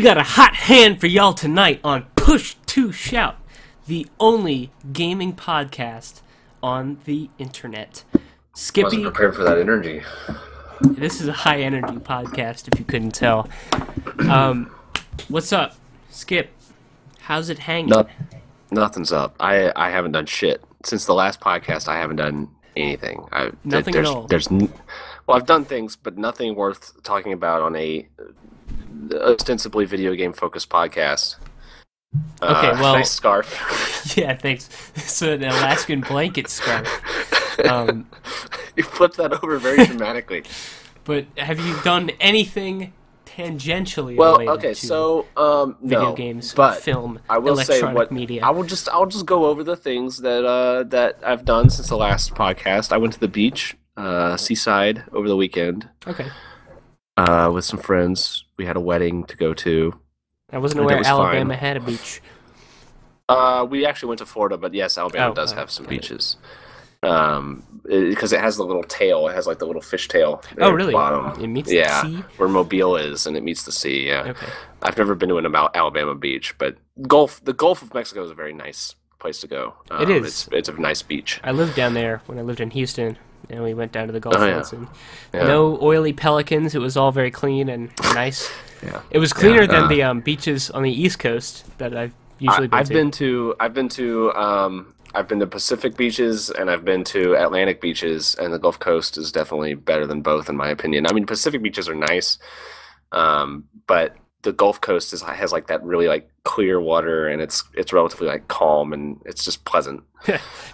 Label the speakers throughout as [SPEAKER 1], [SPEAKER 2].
[SPEAKER 1] We got a hot hand for y'all tonight on Push to Shout, the only gaming podcast on the internet.
[SPEAKER 2] Wasn't
[SPEAKER 1] Skippy,
[SPEAKER 2] prepared for that energy.
[SPEAKER 1] this is a high energy podcast if you couldn't tell. Um, what's up, Skip? How's it hanging?
[SPEAKER 2] No, nothing's up. I I haven't done shit since the last podcast. I haven't done anything. I,
[SPEAKER 1] Nothing at all.
[SPEAKER 2] There's well, I've done things, but nothing worth talking about on a ostensibly video game focused podcast.
[SPEAKER 1] Okay,
[SPEAKER 2] Uh,
[SPEAKER 1] well-
[SPEAKER 2] nice scarf.
[SPEAKER 1] Yeah, thanks. It's an Alaskan blanket scarf. Um,
[SPEAKER 2] you flipped that over very dramatically.
[SPEAKER 1] but have you done anything tangentially
[SPEAKER 2] well,
[SPEAKER 1] related
[SPEAKER 2] okay,
[SPEAKER 1] to
[SPEAKER 2] so um,
[SPEAKER 1] video
[SPEAKER 2] no,
[SPEAKER 1] games,
[SPEAKER 2] but
[SPEAKER 1] film,
[SPEAKER 2] I will say what
[SPEAKER 1] media?
[SPEAKER 2] I will just I'll just go over the things that uh, that I've done since the last podcast. I went to the beach, uh, seaside over the weekend
[SPEAKER 1] okay,
[SPEAKER 2] uh, with some friends. We had a wedding to go to.
[SPEAKER 1] I wasn't aware
[SPEAKER 2] was
[SPEAKER 1] Alabama
[SPEAKER 2] fine.
[SPEAKER 1] had a beach.
[SPEAKER 2] Uh, we actually went to Florida, but yes, Alabama
[SPEAKER 1] Oh,
[SPEAKER 2] does
[SPEAKER 1] oh,
[SPEAKER 2] have some
[SPEAKER 1] it.
[SPEAKER 2] beaches. Um, because it, has the little tail. It has like the little fish tail.
[SPEAKER 1] Oh,
[SPEAKER 2] at the
[SPEAKER 1] really?
[SPEAKER 2] Bottom.
[SPEAKER 1] It meets
[SPEAKER 2] yeah,
[SPEAKER 1] the sea.
[SPEAKER 2] where Mobile is, and it meets the sea. Yeah.
[SPEAKER 1] Okay.
[SPEAKER 2] I've never been to an Al- Alabama beach, but Gulf, the Gulf of Mexico is a very nice place to go. Um,
[SPEAKER 1] It is.
[SPEAKER 2] It's, it's a nice beach.
[SPEAKER 1] I lived down there when I lived in Houston, and we went down to the Gulf
[SPEAKER 2] Oh, yeah.
[SPEAKER 1] once, and
[SPEAKER 2] Yeah.
[SPEAKER 1] no oily pelicans. It was all very clean and nice.
[SPEAKER 2] Yeah.
[SPEAKER 1] It was cleaner
[SPEAKER 2] Yeah,
[SPEAKER 1] than
[SPEAKER 2] uh,
[SPEAKER 1] the um, beaches on the East Coast that I've usually
[SPEAKER 2] I,
[SPEAKER 1] been
[SPEAKER 2] I've
[SPEAKER 1] to.
[SPEAKER 2] been to I've been to um I've been to Pacific beaches and I've been to Atlantic beaches and the Gulf Coast is definitely better than both in my opinion. I mean Pacific beaches are nice, um, but the Gulf Coast is has like that really like clear water and it's it's relatively like calm and it's just pleasant.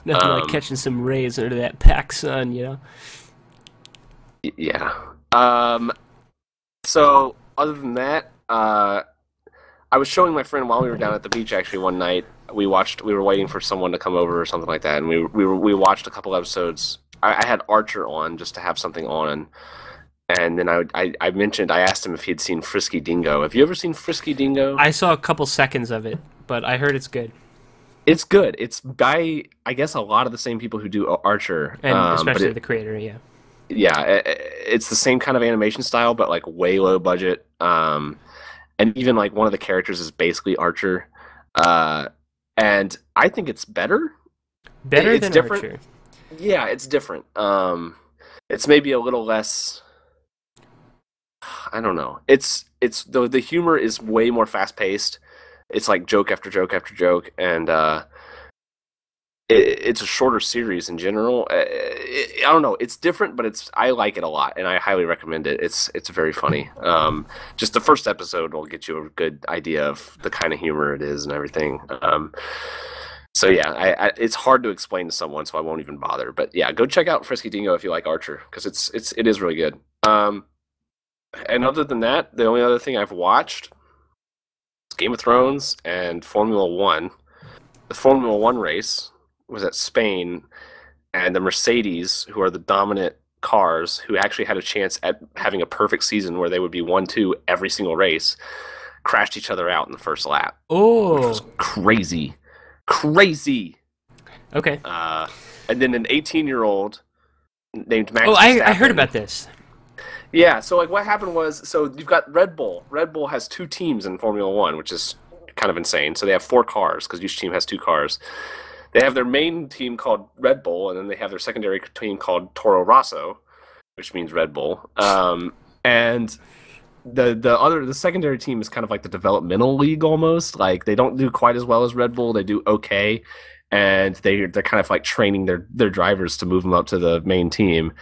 [SPEAKER 1] Nothing like
[SPEAKER 2] um,
[SPEAKER 1] catching some rays under that pack sun, you know.
[SPEAKER 2] Yeah. Um. So other than that, uh, I was showing my friend while we were down at the beach. Actually, one night we watched. We were waiting for someone to come over or something like that, and we we were, we watched a couple episodes. I, I had Archer on just to have something on, and then I, I I mentioned I asked him if he had seen Frisky Dingo. Have you ever seen Frisky Dingo?
[SPEAKER 1] I saw a couple seconds of it, but I heard it's good,
[SPEAKER 2] it's good. It's by I guess a lot of the same people who do Archer,
[SPEAKER 1] and
[SPEAKER 2] um,
[SPEAKER 1] especially
[SPEAKER 2] it-
[SPEAKER 1] the creator. Yeah.
[SPEAKER 2] yeah i- i- it's the same kind of animation style but like way low budget um and even like one of the characters is basically archer uh and i think it's better
[SPEAKER 1] Better
[SPEAKER 2] it's
[SPEAKER 1] than
[SPEAKER 2] different.
[SPEAKER 1] Archer.
[SPEAKER 2] yeah it's different um it's maybe a little less i don't know it's it's the the humor is way more fast paced it's like joke after joke after joke and uh it, it's a shorter series in general. Uh, it, I don't know. It's different, but it's I like it a lot, and I highly recommend it. It's it's very funny. Um, just the first episode will get you a good idea of the kind of humor it is and everything. Um, so yeah, I, I, it's hard to explain to someone, so I won't even bother. But yeah, go check out Frisky Dingo if you like Archer, because it's it's it is really good. Um, and other than that, the only other thing I've watched is Game of Thrones and Formula One. The Formula One race was at Spain, and the Mercedes, who are the dominant cars, who actually had a chance at having a perfect season where they would be one two every single race, crashed each other out in the first lap, Oh, which
[SPEAKER 1] Oh,
[SPEAKER 2] was crazy, crazy.
[SPEAKER 1] okay.
[SPEAKER 2] Uh, and then an 18 year old named Max.
[SPEAKER 1] Oh, I, I heard about this.
[SPEAKER 2] Yeah, so like what happened was so you've got Red Bull. Red Bull has two teams in Formula 1, which is kind of insane. So they have four cars because each team has two cars. They have their main team called Red Bull and then they have their secondary team called Toro Rosso, which means Red Bull. Um, and the the other the secondary team is kind of like the developmental league almost. Like they don't do quite as well as Red Bull. They do okay. And they they're kind of like training their their drivers to move them up to the main team.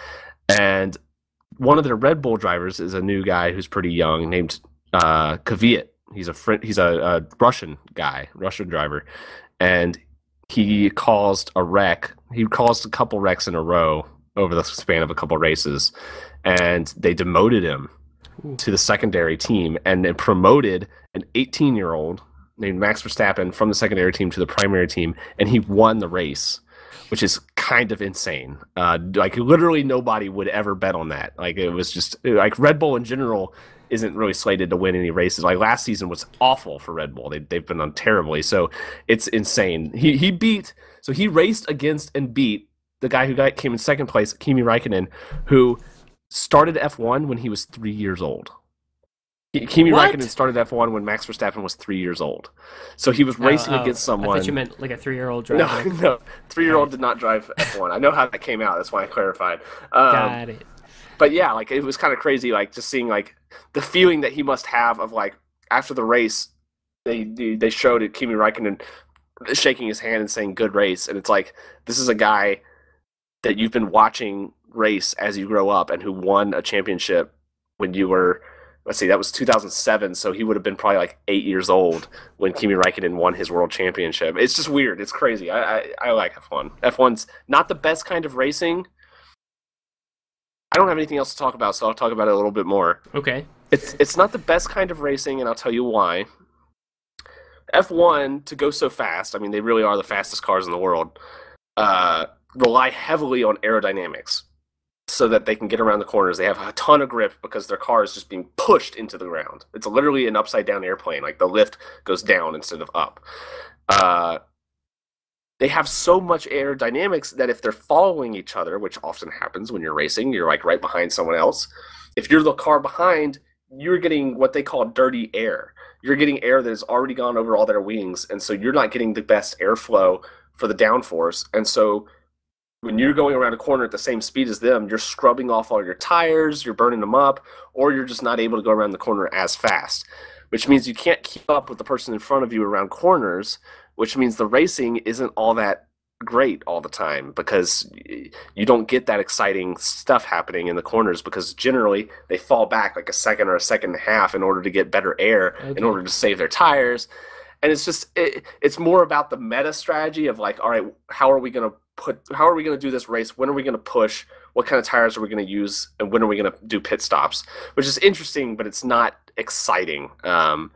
[SPEAKER 2] And one of their Red Bull drivers is a new guy who's pretty young named uh, Kvyat. He's a friend. He's a, a Russian guy, Russian driver, and he caused a wreck. He caused a couple wrecks in a row over the span of a couple races, and they demoted him
[SPEAKER 1] Ooh.
[SPEAKER 2] to the secondary team, and then promoted an 18 year old named Max Verstappen from the secondary team to the primary team, and he won the race which is kind of insane. Uh, like literally nobody would ever bet on that. Like it was just like Red Bull in general isn't really slated to win any races. Like last season was awful for Red Bull. They they've been on terribly. So it's insane. He he beat so he raced against and beat the guy who got came in second place, Kimi Raikkonen, who started F1 when he was three years old. Kimi
[SPEAKER 1] What?
[SPEAKER 2] Raikkonen started F1 when Max Verstappen was three years old, so he was racing
[SPEAKER 1] Oh, oh,
[SPEAKER 2] against
[SPEAKER 1] I
[SPEAKER 2] someone.
[SPEAKER 1] thought you meant like a three-year-old driver.
[SPEAKER 2] no, no, three-year-old did not drive F1. I know how that came out. That's why I clarified. Um,
[SPEAKER 1] Got it.
[SPEAKER 2] but yeah, like it was kind of crazy, like just seeing like the feeling that he must have of like after the race, they they they showed it Kimi Raikkonen shaking his hand and saying "good race," and it's like this is a guy that you've been watching race as you grow up and who won a championship when you were. Let's see, that was 2007, so he would have been probably like eight years old when Kimi Raikkonen won his world championship. It's just weird. It's crazy. I, I, I like F1. F1's not the best kind of racing, I don't have anything else to talk about, so I'll talk about it a little bit more.
[SPEAKER 1] Okay.
[SPEAKER 2] It's it's not the best kind of racing, and I'll tell you why. F1 to go so fast, I mean, they really are the fastest cars in the world. Uh, rely heavily on aerodynamics, so that they can get around the corners. They have a ton of grip because their car is just being pushed into the ground. It's literally an upside down airplane. Like the lift goes down instead of up. Uh, they have so much aerodynamics that if they're following each other, which often happens when you're racing, you're like right behind someone else. If you're the car behind, you're getting what they call dirty air. You're getting air that has already gone over all their wings, and so you're not getting the best airflow for the downforce. And so when you're going around a corner at the same speed as them, you're scrubbing off all your tires, you're burning them up, or you're just not able to go around the corner as fast, which means you can't keep up with the person in front of you around corners, which means the racing isn't all that great all the time because you don't get that exciting stuff happening in the corners because generally they fall back like a second or a second and a half in order to get better air
[SPEAKER 1] Okay.
[SPEAKER 2] in order to save their tires and it's just it, it's more about the meta strategy of like all right how are we going to put how are we going to do this race? When are we going to push? What kind of tires are we going to use? And when are we going to do pit stops? Which is interesting but it's not exciting. Um,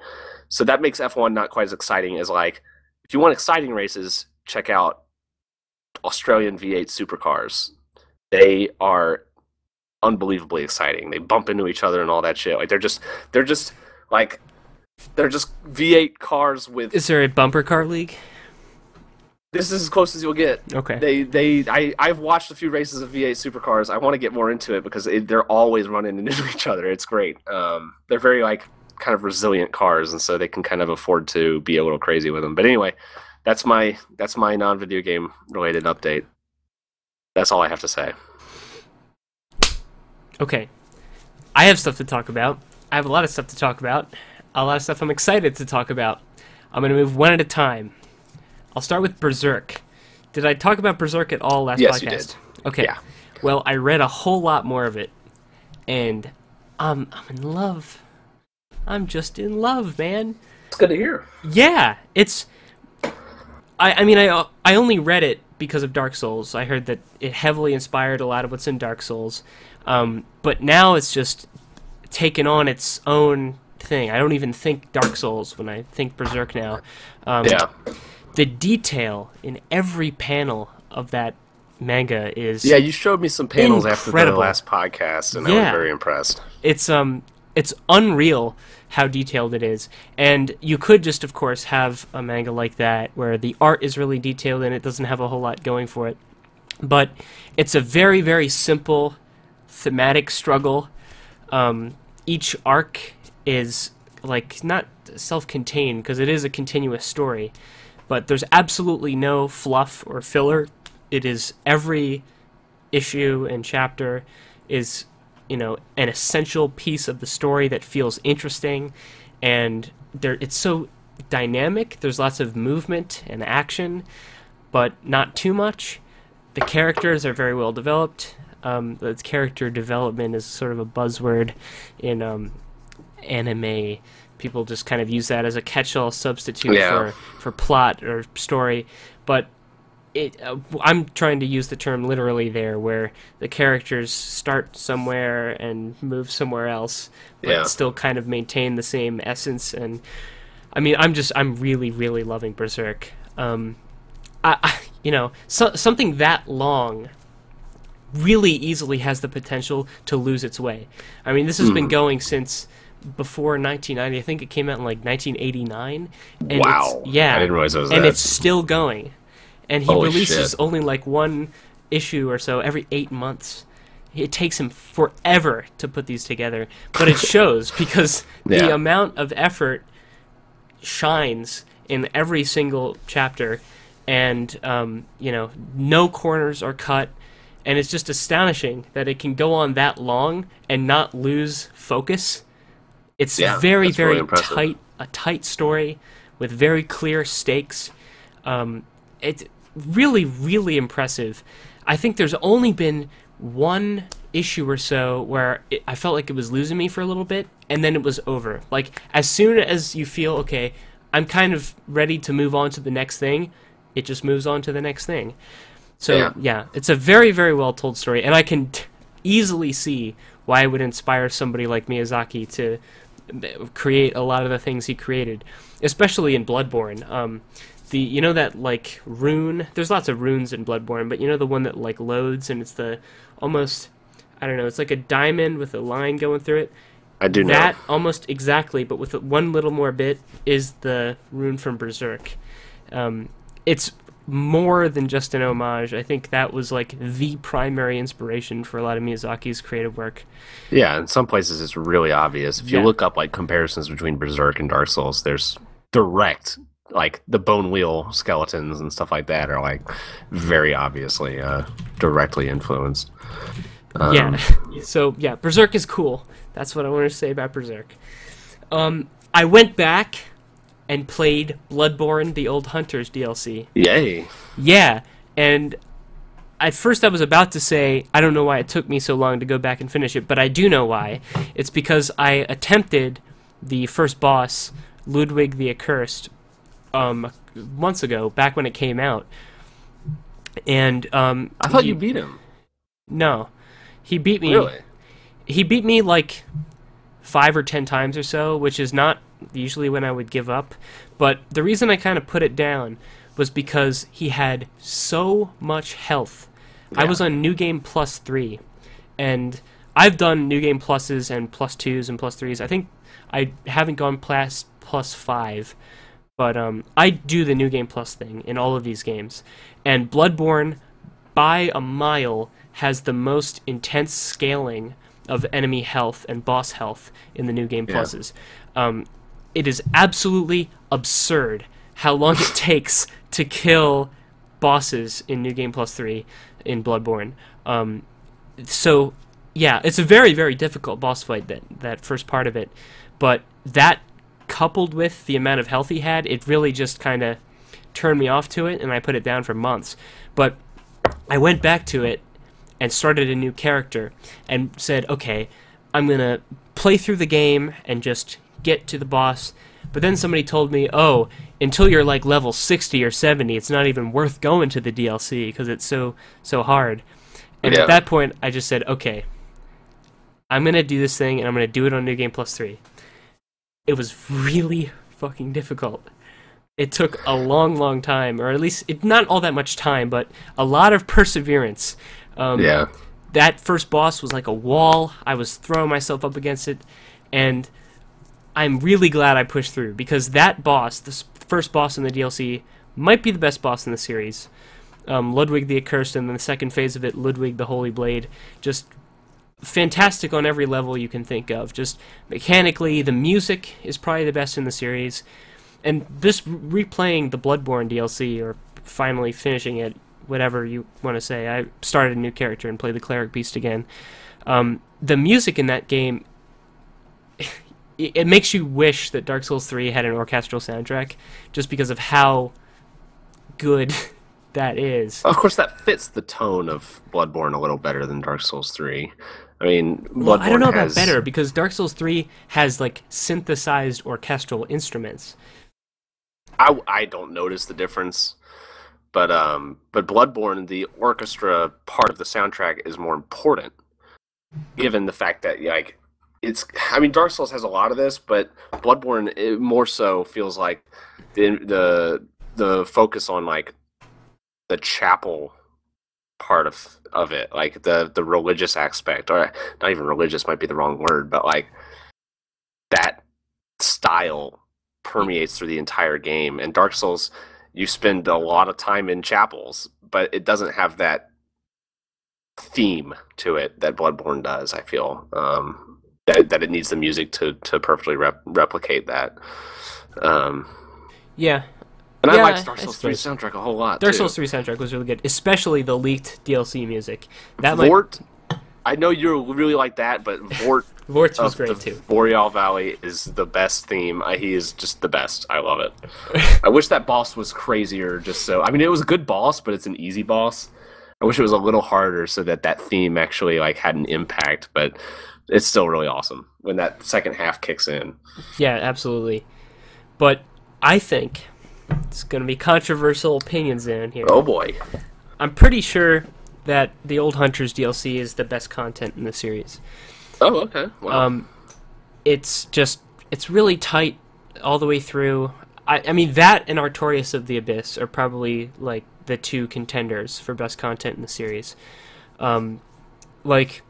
[SPEAKER 2] so that makes f1 not quite as exciting as like if you want exciting races check out australian v8 supercars. They are unbelievably exciting. They bump into each other and all that shit. Like they're just they're just like they're just v8 cars with
[SPEAKER 1] Is there a bumper car league?
[SPEAKER 2] This is as close as you'll get
[SPEAKER 1] Okay.
[SPEAKER 2] they they I I've watched a few races of V8 supercars. I want to get more into it because it, they're always running into each other. It's great. Um, they're very like kind of resilient cars, and so they can kind of afford to be a little crazy with them. But anyway, that's my that's my non-video game related update. That's all I have to say.
[SPEAKER 1] Okay. I have stuff to talk about. I have a lot of stuff to talk about. A lot of stuff I'm excited to talk about. I'm going to move one at a time. I'll start with Berserk. Did I talk about Berserk at all last
[SPEAKER 2] Yes,
[SPEAKER 1] podcast?
[SPEAKER 2] you did.
[SPEAKER 1] Okay.
[SPEAKER 2] Yeah.
[SPEAKER 1] Well, I read a whole lot more of it, and um, I'm in love. I'm just in love, man.
[SPEAKER 2] It's good to hear.
[SPEAKER 1] Yeah, it's. I I mean I I only read it because of Dark Souls. I heard that it heavily inspired a lot of what's in Dark Souls, um, but now it's just taken on its own thing. I don't even think Dark Souls when I think Berserk now. Um,
[SPEAKER 2] Yeah,
[SPEAKER 1] The detail in every panel of that manga is
[SPEAKER 2] yeah. You showed me some panels after the
[SPEAKER 1] Incredible.
[SPEAKER 2] last podcast, and I was very impressed.
[SPEAKER 1] it's um it's unreal how detailed it is and you could just of course have a manga like that where the art is really detailed and it doesn't have a whole lot going for it but it's a very very simple thematic struggle um, each arc is like not self-contained because it is a continuous story but there's absolutely no fluff or filler. It is every issue and chapter is you know an essential piece of the story that feels interesting and there it's so dynamic there's lots of movement and action but not too much. The characters are very well developed. Um, character development is sort of a buzzword in um, anime people just kind of use that as a catch-all substitute
[SPEAKER 2] Yeah.
[SPEAKER 1] for for plot or story but it, uh, I'm trying to use the term literally there, where the characters start somewhere and move somewhere else, but
[SPEAKER 2] Yeah.
[SPEAKER 1] still kind of maintain the same essence. And I mean, I'm just, I'm really, really loving Berserk. Um, I, I, you know, so, something that long really easily has the potential to lose its way. I mean, this has been going since before 1990. I think it came out in like 1989. And it's-
[SPEAKER 2] Wow.
[SPEAKER 1] yeah,
[SPEAKER 2] I didn't realize it was
[SPEAKER 1] and
[SPEAKER 2] that.
[SPEAKER 1] it's still going. And he
[SPEAKER 2] Holy
[SPEAKER 1] releases
[SPEAKER 2] shit.
[SPEAKER 1] only like one issue or so every eight months. it takes him forever to put these together, but it shows because the amount of effort shines in every single chapter, and um, you know, no corners are cut, and it's just astonishing that it can go on that long and not lose focus. It's
[SPEAKER 2] Yeah,
[SPEAKER 1] very, very
[SPEAKER 2] really
[SPEAKER 1] tight, a tight story with very clear stakes. Um, it's really, really impressive. I think there's only been one issue or so where it, I felt like it was losing me for a little bit, and then it was over. Like as soon as you feel okay, I'm kind of ready to move on to the next thing, it just moves on to the next thing. So
[SPEAKER 2] Yeah.
[SPEAKER 1] yeah, it's a very, very well told story, and I can t- easily see why it would inspire somebody like Miyazaki to create a lot of the things he created, especially in Bloodborne. Um, the you know that like rune. There's lots of runes in Bloodborne, but you know the one that like loads and it's the almost I don't know. It's like a diamond with a line going through it.
[SPEAKER 2] I do know.
[SPEAKER 1] That almost exactly, but with one little more bit, is the rune from Berserk. Um, it's more than just an homage. I think that was like the primary inspiration for a lot of Miyazaki's creative work.
[SPEAKER 2] Yeah, in some places it's really obvious. If you
[SPEAKER 1] Yeah.
[SPEAKER 2] look up like comparisons between Berserk and Dark Souls, there's direct like the bone wheel skeletons and stuff like that are like very obviously uh, directly influenced. Um,
[SPEAKER 1] yeah. So yeah, Berserk is cool. That's what I want to say about Berserk. Um, I went back and played Bloodborne: The Old Hunters DLC.
[SPEAKER 2] Yay.
[SPEAKER 1] Yeah, and at first I was about to say I don't know why it took me so long to go back and finish it, but I do know why. It's because I attempted the first boss, Ludwig the Accursed, um, months ago, back when it came out, and um,
[SPEAKER 2] I thought
[SPEAKER 1] he-
[SPEAKER 2] you beat him.
[SPEAKER 1] no, he beat me.
[SPEAKER 2] Really?
[SPEAKER 1] He beat me like five or ten times or so, which is not usually when I would give up. But the reason I kind of put it down was because he had so much health. I was on New Game Plus 3, and I've done New Game Pluses and Plus 2s and Plus 3s. I think I haven't gone plus, plus 5, but um, I do the New Game Plus thing in all of these games. And Bloodborne, by a mile, has the most intense scaling of enemy health and boss health in the New Game
[SPEAKER 2] Yeah.
[SPEAKER 1] Pluses. Um, it is absolutely absurd how long it takes to kill bosses in New Game Plus 3 in Bloodborne. Um, so, yeah, it's a very, very difficult boss fight, that, that first part of it. But that, coupled with the amount of health he had, it really just kind of turned me off to it, and I put it down for months. But I went back to it and started a new character and said, okay, I'm going to play through the game and just get to the boss. But then somebody told me, oh, until you're like level 60 or 70, it's not even worth going to the DLC because it's so so hard. And
[SPEAKER 2] Yeah.
[SPEAKER 1] at that point, I just said, okay, I'm going to do this thing and I'm going to do it on New Game Plus 3. It was really fucking difficult. It took a long, long time, or at least it, not all that much time, but a lot of perseverance. Um,
[SPEAKER 2] Yeah.
[SPEAKER 1] that first boss was like a wall. I was throwing myself up against it, and I'm really glad I pushed through because that boss, the first boss in the DLC, might be the best boss in the series. Um, Ludwig the Accursed, and then the second phase of it, Ludwig the Holy Blade, just fantastic on every level you can think of. Just mechanically, the music is probably the best in the series, and just replaying the Bloodborne DLC or finally finishing it, whatever you want to say. I started a new character and played the Cleric Beast again. Um, the music in that game, it, it makes you wish that Dark Souls 3 had an orchestral soundtrack, just because of how good that is.
[SPEAKER 2] Of course, that fits the tone of Bloodborne a little better than Dark Souls 3. I mean, Bloodborne
[SPEAKER 1] Well, I don't know
[SPEAKER 2] has,
[SPEAKER 1] about better because Dark Souls 3 has like synthesized orchestral instruments.
[SPEAKER 2] I, I don't notice the difference, but um, but Bloodborne, the orchestra part of the soundtrack is more important, given the fact that like it's. I mean, Dark Souls has a lot of this, but Bloodborne it more so feels like the the the focus on like the chapel part of of it, like the the religious aspect, or not even religious might be the wrong word, but like that style permeates through the entire game. And Dark Souls, you spend a lot of time in chapels, but it doesn't have that theme to it that Bloodborne does. I feel um, that that it needs the music to to perfectly rep- replicate that. Um,
[SPEAKER 1] Yeah,
[SPEAKER 2] and
[SPEAKER 1] Yeah,
[SPEAKER 2] I liked Dark Souls 3
[SPEAKER 1] suppose.
[SPEAKER 2] soundtrack a whole lot.
[SPEAKER 1] Dark
[SPEAKER 2] too.
[SPEAKER 1] Souls 3 soundtrack was really good, especially the leaked DLC music. That might
[SPEAKER 2] Vordt. I know you really like that, but Vordt
[SPEAKER 1] Vordt's was great
[SPEAKER 2] the
[SPEAKER 1] too.
[SPEAKER 2] Boreal Valley is the best theme. I, he is just the best. I love it. I wish that boss was crazier. Just so I mean, it was a good boss, but it's an easy boss. I wish it was a little harder so that that theme actually like had an impact. But it's still really awesome when that second half kicks in.
[SPEAKER 1] Yeah, absolutely. But I think it's going to be controversial opinions in here.
[SPEAKER 2] Oh boy.
[SPEAKER 1] I'm pretty sure that the Old Hunters DLC is the best content in the series.
[SPEAKER 2] Oh okay. Wow.
[SPEAKER 1] Um, it's just it's really tight all the way through. I, I mean that and Artorias of the Abyss are probably like the two contenders for best content in the series. Um, like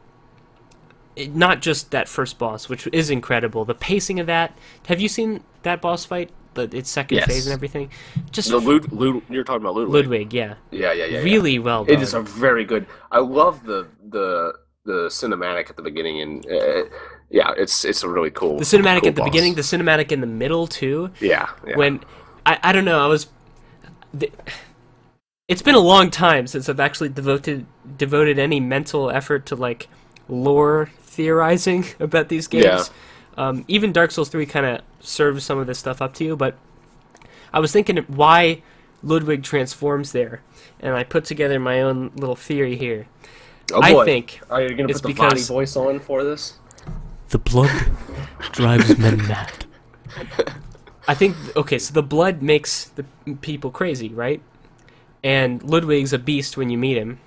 [SPEAKER 1] it, not just that first boss, which is incredible. The pacing of that. Have you seen that boss fight? The its second
[SPEAKER 2] Yes.
[SPEAKER 1] phase and everything. Just
[SPEAKER 2] the Lud, Lud, you're talking about Ludwig.
[SPEAKER 1] Ludwig, yeah,
[SPEAKER 2] Yeah, yeah, yeah. yeah.
[SPEAKER 1] really well done.
[SPEAKER 2] It is a very good. I love the the the cinematic at the beginning, and uh, yeah, it's it's a really cool.
[SPEAKER 1] the cinematic
[SPEAKER 2] cool
[SPEAKER 1] at the
[SPEAKER 2] boss.
[SPEAKER 1] beginning, the cinematic in the middle too.
[SPEAKER 2] Yeah, yeah.
[SPEAKER 1] when I, I don't know i was the, it's been a long time since i've actually devoted devoted any mental effort to like lore theorizing about these games
[SPEAKER 2] Yeah.
[SPEAKER 1] um, even dark souls 3 kind of serves some of this stuff up to you but i was thinking why ludwig transforms there and i put together my own little theory here
[SPEAKER 2] oh,
[SPEAKER 1] i think
[SPEAKER 2] Are you gonna
[SPEAKER 1] it's
[SPEAKER 2] put the
[SPEAKER 1] because-
[SPEAKER 2] voice on for this?
[SPEAKER 1] the blood drives men mad I think okay, so the blood makes the people crazy, right? And Ludwig's a beast when you meet him.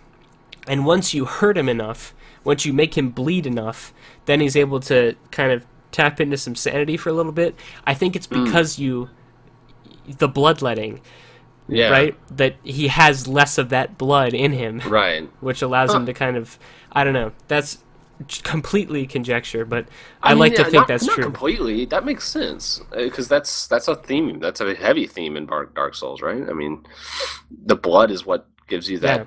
[SPEAKER 1] And once you hurt him enough, once you make him bleed enough, then he's able to kind of tap into some sanity for a little bit. I think it's because you the bloodletting,
[SPEAKER 2] Yeah.
[SPEAKER 1] right? That he has less of that blood in him,
[SPEAKER 2] Right.
[SPEAKER 1] which allows him to kind of I don't know. That's completely conjecture, but I,
[SPEAKER 2] mean,
[SPEAKER 1] like to
[SPEAKER 2] yeah,
[SPEAKER 1] think
[SPEAKER 2] not,
[SPEAKER 1] that's
[SPEAKER 2] not
[SPEAKER 1] true.
[SPEAKER 2] completely. That makes sense because that's that's a theme. That's a heavy theme in Dark Dark Souls, right? I mean, the blood is what gives you that.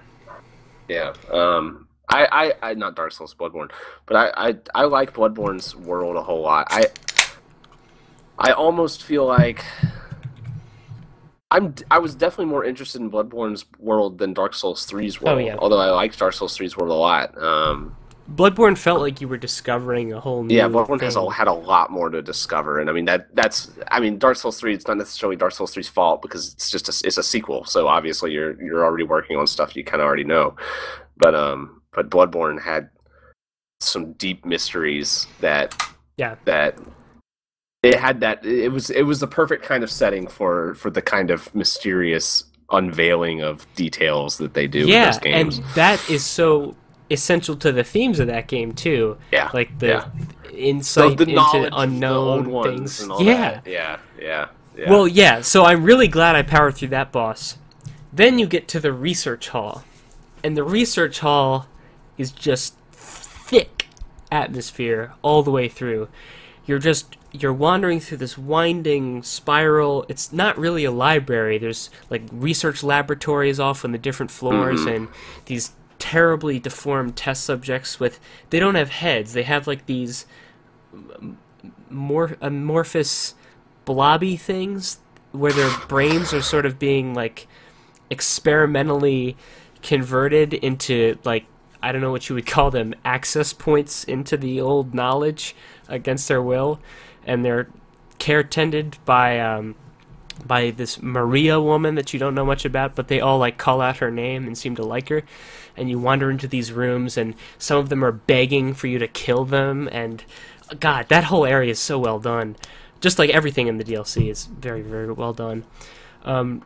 [SPEAKER 2] Yeah. Um. I, I, I not Dark Souls, Bloodborne, but I, I, I like Bloodborne's world a whole lot. I, I almost feel like I'm I was definitely more interested in Bloodborne's world than Dark Souls 3's world.
[SPEAKER 1] Oh, yeah.
[SPEAKER 2] Although I liked Dark Souls 3's world a lot. Um,
[SPEAKER 1] Bloodborne felt like you were discovering a whole new
[SPEAKER 2] yeah, Bloodborne has a, had a lot more to discover, and I mean that that's I mean Dark Souls 3. It's not necessarily Dark Souls 3's fault because it's just a, it's a sequel. So obviously you're you're already working on stuff you kind of already know, but um but Bloodborne had some deep mysteries that
[SPEAKER 1] Yeah.
[SPEAKER 2] that it had that it was it was the perfect kind of setting for for the kind of mysterious unveiling of details that they do in
[SPEAKER 1] yeah,
[SPEAKER 2] those games.
[SPEAKER 1] and that is so essential to the themes of that game too.
[SPEAKER 2] yeah,
[SPEAKER 1] Like the
[SPEAKER 2] yeah.
[SPEAKER 1] insight
[SPEAKER 2] the, the
[SPEAKER 1] into unknown things.
[SPEAKER 2] and all
[SPEAKER 1] yeah.
[SPEAKER 2] that. yeah, yeah, yeah.
[SPEAKER 1] Well, yeah. So I'm really glad I powered through that boss. Then you get to the research hall, and the research hall is just thick atmosphere all the way through. You're just you're wandering through this winding spiral. It's not really a library. There's like research laboratories off on the different floors mm-hmm. and these terribly deformed test subjects with they don't have heads. They have like these more amorphous blobby things where their brains are sort of being like experimentally converted into like I don't know what you would call them access points into the old knowledge against their will and they're care tended by um by this Maria woman that you don't know much about, but they all like call out her name and seem to like her. And you wander into these rooms, and some of them are begging for you to kill them. And God, that whole area is so well done. Just like everything in the DLC is very, very well done. Um,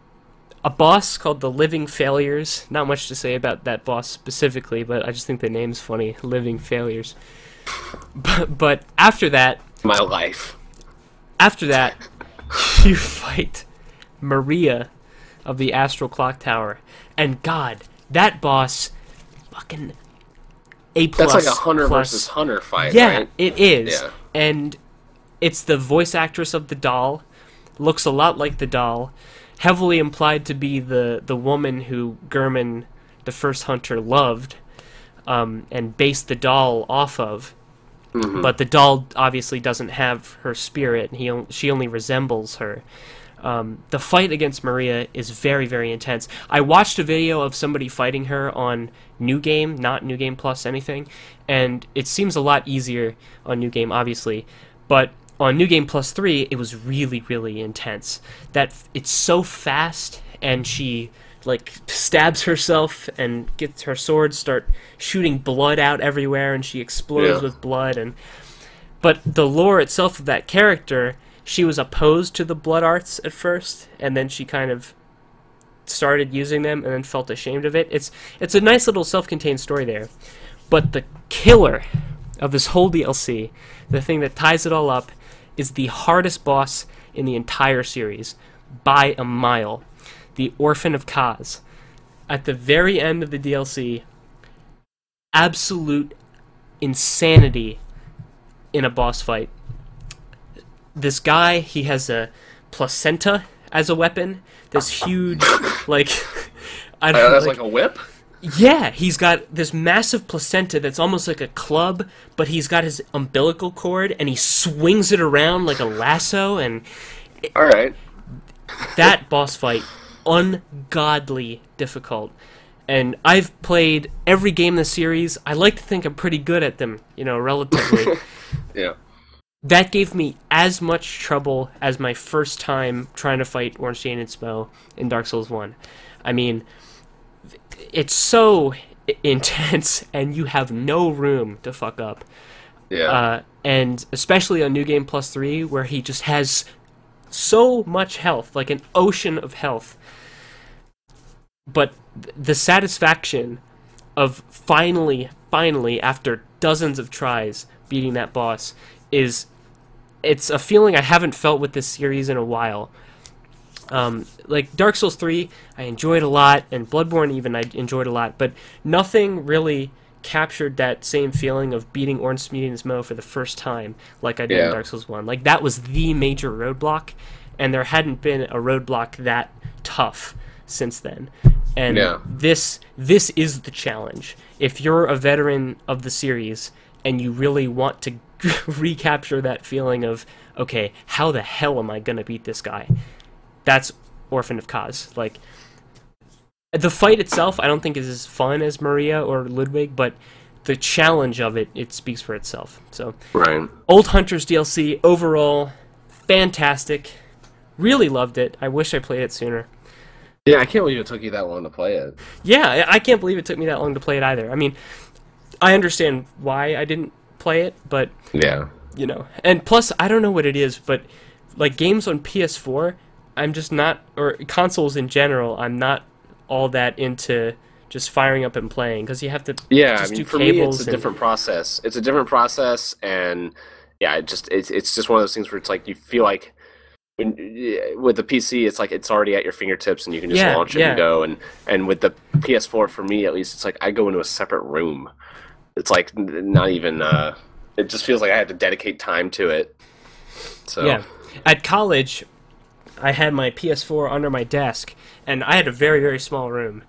[SPEAKER 1] a boss called the Living Failures. Not much to say about that boss specifically, but I just think the name's funny. Living Failures. But, but after that,
[SPEAKER 2] my life.
[SPEAKER 1] after that, you fight Maria of the Astral Clock Tower, and God, that boss, fucking a plus.
[SPEAKER 2] That's like a hunter
[SPEAKER 1] plus-
[SPEAKER 2] versus hunter fight,
[SPEAKER 1] Yeah,
[SPEAKER 2] right?
[SPEAKER 1] it is,
[SPEAKER 2] Yeah.
[SPEAKER 1] and it's the voice actress of the doll. Looks a lot like the doll. Heavily implied to be the the woman who Gehrman, the first hunter, loved. um, and based the doll off of.
[SPEAKER 2] Mhm.
[SPEAKER 1] But the doll obviously doesn't have her spirit. He she only resembles her. Um, the fight against Maria is very very intense. I watched a video of somebody fighting her on New Game, not New Game Plus anything, and it seems a lot easier on New Game obviously, but on New Game Plus 3 it was really really intense. That it's so fast and she like stabs herself and gets her sword start shooting blood out everywhere and she explodes
[SPEAKER 2] Yeah.
[SPEAKER 1] with blood and but the lore itself of that character she was opposed to the blood arts at first and then she kind of started using them and then felt ashamed of it it's it's a nice little self-contained story there but the killer of this whole DLC the thing that ties it all up is the hardest boss in the entire series by a mile the orphan of Kos at the very end of the DLC absolute insanity in a boss fight. This guy, he has a placenta as a weapon. This huge, like, I
[SPEAKER 2] Uh,
[SPEAKER 1] don't know
[SPEAKER 2] that's
[SPEAKER 1] like,
[SPEAKER 2] like a whip.
[SPEAKER 1] Yeah, he's got this massive placenta that's almost like a club, but he's got his umbilical cord and he swings it around like a lasso, and
[SPEAKER 2] All right.
[SPEAKER 1] that boss fight ungodly difficult. And I've played every game in the series. I like to think I'm pretty good at them, you know, relatively.
[SPEAKER 2] Yeah.
[SPEAKER 1] that gave me as much trouble as my first time trying to fight Ornstein and Smough in Dark Souls 1. I mean, it's so intense and you have no room to fuck up.
[SPEAKER 2] Yeah.
[SPEAKER 1] Uh, and especially on New Game Plus 3, where he just has so much health, like an ocean of health. But th- the satisfaction of finally, finally, after dozens of tries, beating that boss is. It's a feeling I haven't felt with this series in a while. Um, like Dark Souls 3, I enjoyed a lot, and Bloodborne even I enjoyed a lot, but nothing really captured that same feeling of beating Ornstein and Smough for the first time like I did in Dark Souls 1. Like that was the major roadblock, and there hadn't been a roadblock that tough since then. And
[SPEAKER 2] Yeah.
[SPEAKER 1] this this is the challenge. If you're a veteran of the series and you really want to recapture that feeling of okay, how the hell am I gonna beat this guy? That's Orphan of Kos. Like the fight itself, I don't think is as fun as Maria or Ludwig, but the challenge of it, it speaks for itself. So,
[SPEAKER 2] right.
[SPEAKER 1] Old Hunters DLC overall, fantastic. Really loved it. I wish I played it sooner.
[SPEAKER 2] Yeah, I can't believe it took you that long to play it.
[SPEAKER 1] Yeah, I I can't believe it took me that long to play it either. I mean, I understand why I didn't play it, but
[SPEAKER 2] Yeah.
[SPEAKER 1] you know, and plus I don't know what it is, but like games on PS4, I'm just not, or consoles in general, I'm not all that into just firing up and playing because you have to.
[SPEAKER 2] Yeah,
[SPEAKER 1] just
[SPEAKER 2] I mean,
[SPEAKER 1] do
[SPEAKER 2] for me, it's a
[SPEAKER 1] and-
[SPEAKER 2] different process. It's a different process, and yeah, it just it's it's just one of those things where it's like you feel like when with the PC, it's like it's already at your fingertips, and you can just
[SPEAKER 1] Yeah,
[SPEAKER 2] launch it
[SPEAKER 1] yeah.
[SPEAKER 2] and go. And and with the PS4, for me at least, it's like I go into a separate room. It's like not even. uh It just feels like I had to dedicate time to it. So
[SPEAKER 1] Yeah. At college, I had my PS4 under my desk, and I had a very, very small room.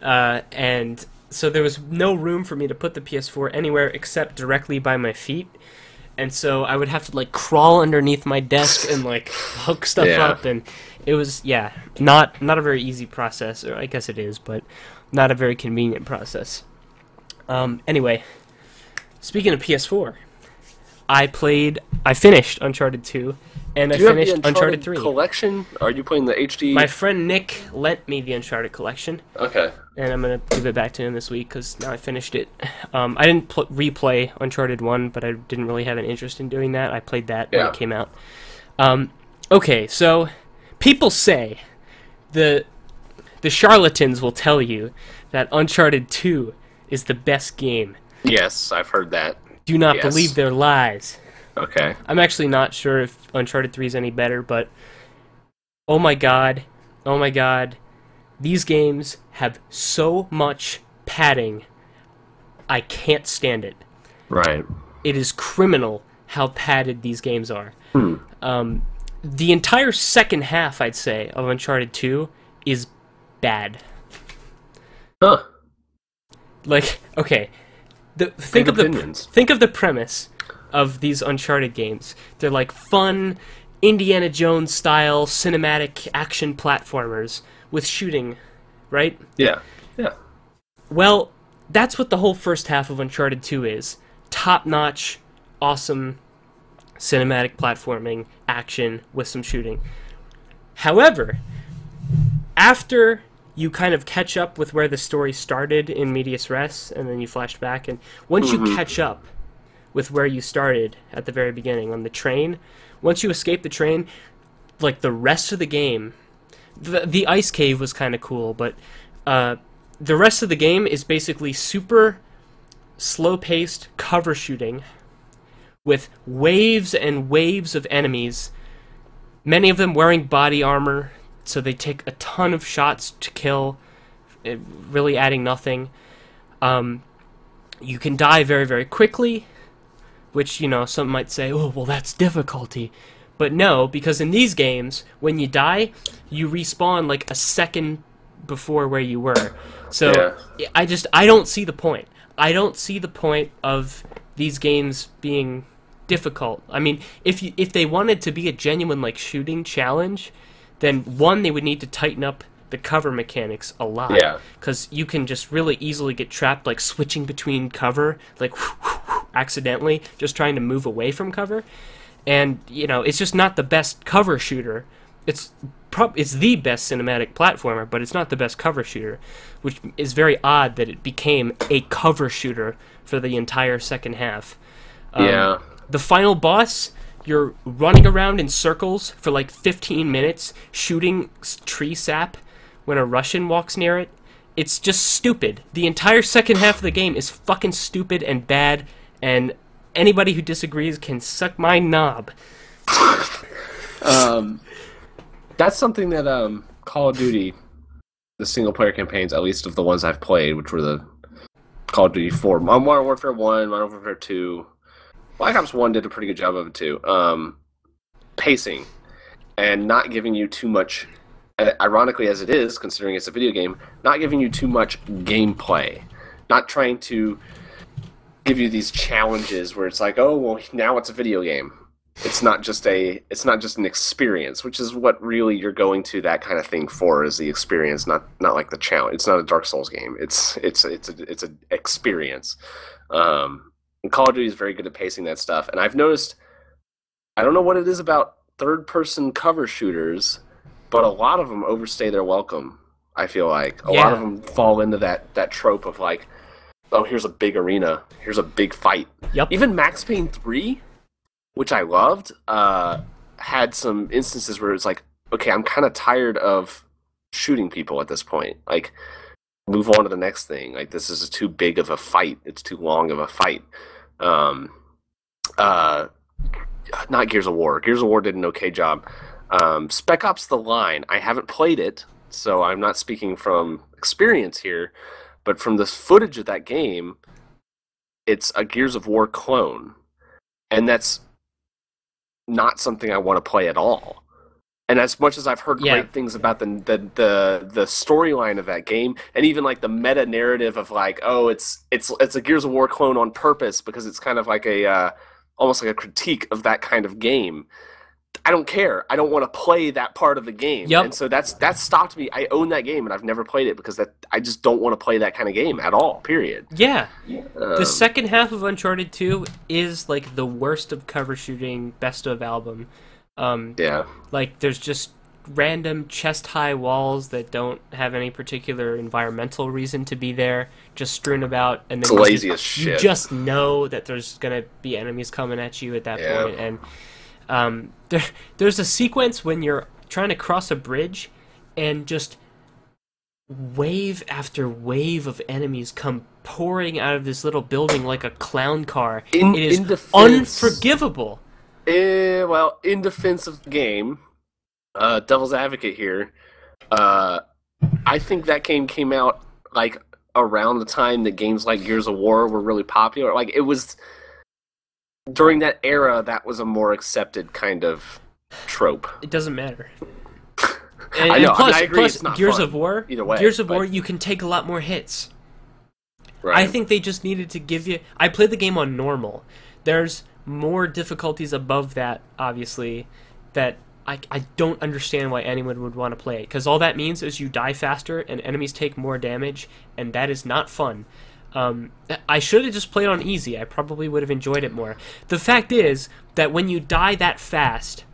[SPEAKER 1] Uh, and so there was no room for me to put the PS4 anywhere except directly by my feet. And so I would have to like crawl underneath my desk and like hook stuff
[SPEAKER 2] Yeah.
[SPEAKER 1] up, and it was yeah, not not a very easy process, or I guess it is, but not a very convenient process. Um, anyway, speaking of PS4, I played, I finished Uncharted 2, and I
[SPEAKER 2] Do have
[SPEAKER 1] finished
[SPEAKER 2] the
[SPEAKER 1] Uncharted,
[SPEAKER 2] Uncharted
[SPEAKER 1] 3.
[SPEAKER 2] collection? Are you playing the HD?
[SPEAKER 1] My friend Nick lent me the Uncharted collection,
[SPEAKER 2] okay.
[SPEAKER 1] and I'm gonna give it back to him this week because now I finished it. Um, I didn't pl- replay Uncharted One, but I didn't really have an interest in doing that. I played that when it came out. Um, okay, so people say the the charlatans will tell you that Uncharted Two is the best game.
[SPEAKER 2] Yes, I've heard that.
[SPEAKER 1] Do not
[SPEAKER 2] Yes.
[SPEAKER 1] believe their lies.
[SPEAKER 2] Okay.
[SPEAKER 1] I'm actually not sure if Uncharted 3 is any better, but oh my god, oh my god, these games have so much padding. I can't stand it.
[SPEAKER 2] Right.
[SPEAKER 1] It is criminal how padded these games are.
[SPEAKER 2] Hmm.
[SPEAKER 1] Um, the entire second half, I'd say, of Uncharted 2 is bad.
[SPEAKER 2] Huh.
[SPEAKER 1] Like, okay, the think of the
[SPEAKER 2] opinions.
[SPEAKER 1] think of the premise of these Uncharted games. They're like fun Indiana Jones style cinematic action platformers with shooting, right?
[SPEAKER 2] Yeah. Yeah.
[SPEAKER 1] Well, that's what the whole first half of Uncharted 2 is. Top-notch, awesome cinematic platforming action with some shooting. However, after you kind of catch up with where the story started in Medias Res, and then you flash back, and once you mm-hmm. catch up with where you started at the very beginning on the train, once you escape the train, like the rest of the game, the the ice cave was kind of cool, but uh, the rest of the game is basically super slow-paced cover shooting with waves and waves of enemies, many of them wearing body armor, so they take a ton of shots to kill, eh, really adding nothing. Um, you can die very, very quickly, which, you know, some might say, oh, well, that's difficulty. But no, because in these games, when you die, you respawn like a second before where you were. So I just I don't see the point. I don't see the point of these games being difficult. I mean, if you if they wanted to be a genuine like shooting challenge, then one they would need to tighten up the cover mechanics a lot.
[SPEAKER 2] Yeah.
[SPEAKER 1] Because you can just really easily get trapped like switching between cover, like accidentally, just trying to move away from cover. And you know, it's just not the best cover shooter. It's prob- it's the best cinematic platformer, but it's not the best cover shooter, which is very odd that it became a cover shooter for the entire second half. Um,
[SPEAKER 2] Yeah.
[SPEAKER 1] The final boss, you're running around in circles for like 15 minutes, shooting tree sap when a Russian walks near it. It's just stupid. The entire second half of the game is fucking stupid and bad, and anybody who disagrees can suck my knob.
[SPEAKER 2] Um, that's something that um, Call of Duty, the single player campaigns, at least of the ones I've played, which were the Call of Duty 4, Modern Warfare 1, Modern Warfare 2, Black Ops 1 did a pretty good job of it too. Um, pacing and not giving you too much, ironically as it is, considering it's a video game, not giving you too much gameplay. Not trying to give you these challenges where it's like, oh, well, now it's a video game. It's not just a it's not just an experience which is what really you're going to that kind of thing for is the experience not not like the challenge. It's not a dark souls game. It's it's it's a it's an experience. Um and call of duty is very good at pacing that stuff. And i've noticed i don't know what it is about third person cover shooters but a lot of them overstay their welcome i feel like. A lot of them fall into that that trope of like oh here's a big arena here's a big fight
[SPEAKER 1] Yep.
[SPEAKER 2] even max payne 3 which I loved, uh, had some instances where it's like, okay, I'm kind of tired of shooting people at this point. Like, move on to the next thing. Like, this is too big of a fight. It's too long of a fight. Um, uh, not Gears of War. Gears of War did an okay job. Um, Spec Ops: The Line. I haven't played it, so I'm not speaking from experience here, but from the footage of that game, it's a Gears of War clone, and that's not something I want to play at all. And as much as I've heard
[SPEAKER 1] Yeah.
[SPEAKER 2] great things about the the the, the storyline of that game, and even like the meta narrative of like, oh, it's it's it's a Gears of War clone on purpose because it's kind of like a uh, almost like a critique of that kind of game. I don't care. I don't want to play that part of the game.
[SPEAKER 1] Yep.
[SPEAKER 2] And so that's that stopped me. I own that game and I've never played it because that I just don't want to play that kind of game at all. Period.
[SPEAKER 1] Yeah.
[SPEAKER 2] Um,
[SPEAKER 1] The second half of Uncharted 2 is like the worst of cover shooting best of album. Um,
[SPEAKER 2] yeah.
[SPEAKER 1] like there's just random chest high walls that don't have any particular environmental reason to be there, just strewn about, and
[SPEAKER 2] It's
[SPEAKER 1] then you
[SPEAKER 2] lazy
[SPEAKER 1] just-
[SPEAKER 2] as shit.
[SPEAKER 1] You just know that there's gonna be enemies coming at you at that
[SPEAKER 2] Yeah.
[SPEAKER 1] point, and um, there, there's a sequence when you're trying to cross a bridge, and just wave after wave of enemies come pouring out of this little building like a clown car.
[SPEAKER 2] In-
[SPEAKER 1] it is
[SPEAKER 2] defense-
[SPEAKER 1] unforgivable.
[SPEAKER 2] Eh, well, in defense of the game, uh, devil's advocate here, uh, I think that game came out like around the time that games like Gears of War were really popular. Like it was during that era, that was a more accepted kind of trope.
[SPEAKER 1] It doesn't matter. And,
[SPEAKER 2] I know,
[SPEAKER 1] plus,
[SPEAKER 2] I agree
[SPEAKER 1] plus Gears
[SPEAKER 2] fun
[SPEAKER 1] of War,
[SPEAKER 2] either way,
[SPEAKER 1] Gears of
[SPEAKER 2] but-
[SPEAKER 1] War, you can take a lot more hits.
[SPEAKER 2] Right.
[SPEAKER 1] I think they just needed to give you. I played the game on normal. There's more difficulties above that, obviously, that I, I don't understand why anyone would want to play it. Because all that means is you die faster and enemies take more damage, and that is not fun. Um, I should have just played on easy. I probably would have enjoyed it more. The fact is that when you die that fast,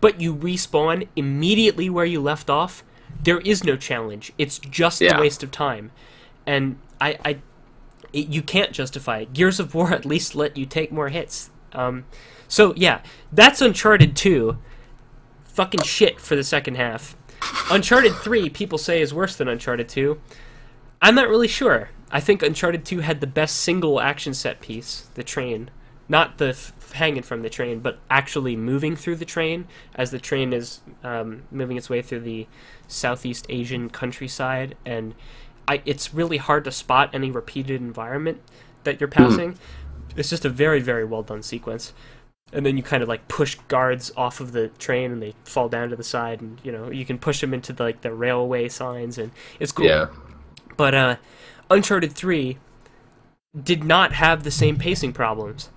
[SPEAKER 1] but you respawn immediately where you left off, there is no challenge. It's just
[SPEAKER 2] Yeah.
[SPEAKER 1] a waste of time, and I, I it, you can't justify it. Gears of War at least let you take more hits. Um, so yeah, that's Uncharted 2. Fucking shit for the second half. Uncharted 3, people say is worse than Uncharted 2. I'm not really sure. I think Uncharted 2 had the best single action set piece, the train. Not the f- hanging from the train, but actually moving through the train as the train is um, moving its way through the Southeast Asian countryside. And I, it's really hard to spot any repeated environment that you're passing. It's just a very, very well done sequence. And then you kind of like push guards off of the train and they fall down to the side. And, you know, you can push them into the, like the railway signs. And it's cool.
[SPEAKER 2] Yeah.
[SPEAKER 1] But uh, Uncharted 3 did not have the same pacing problems.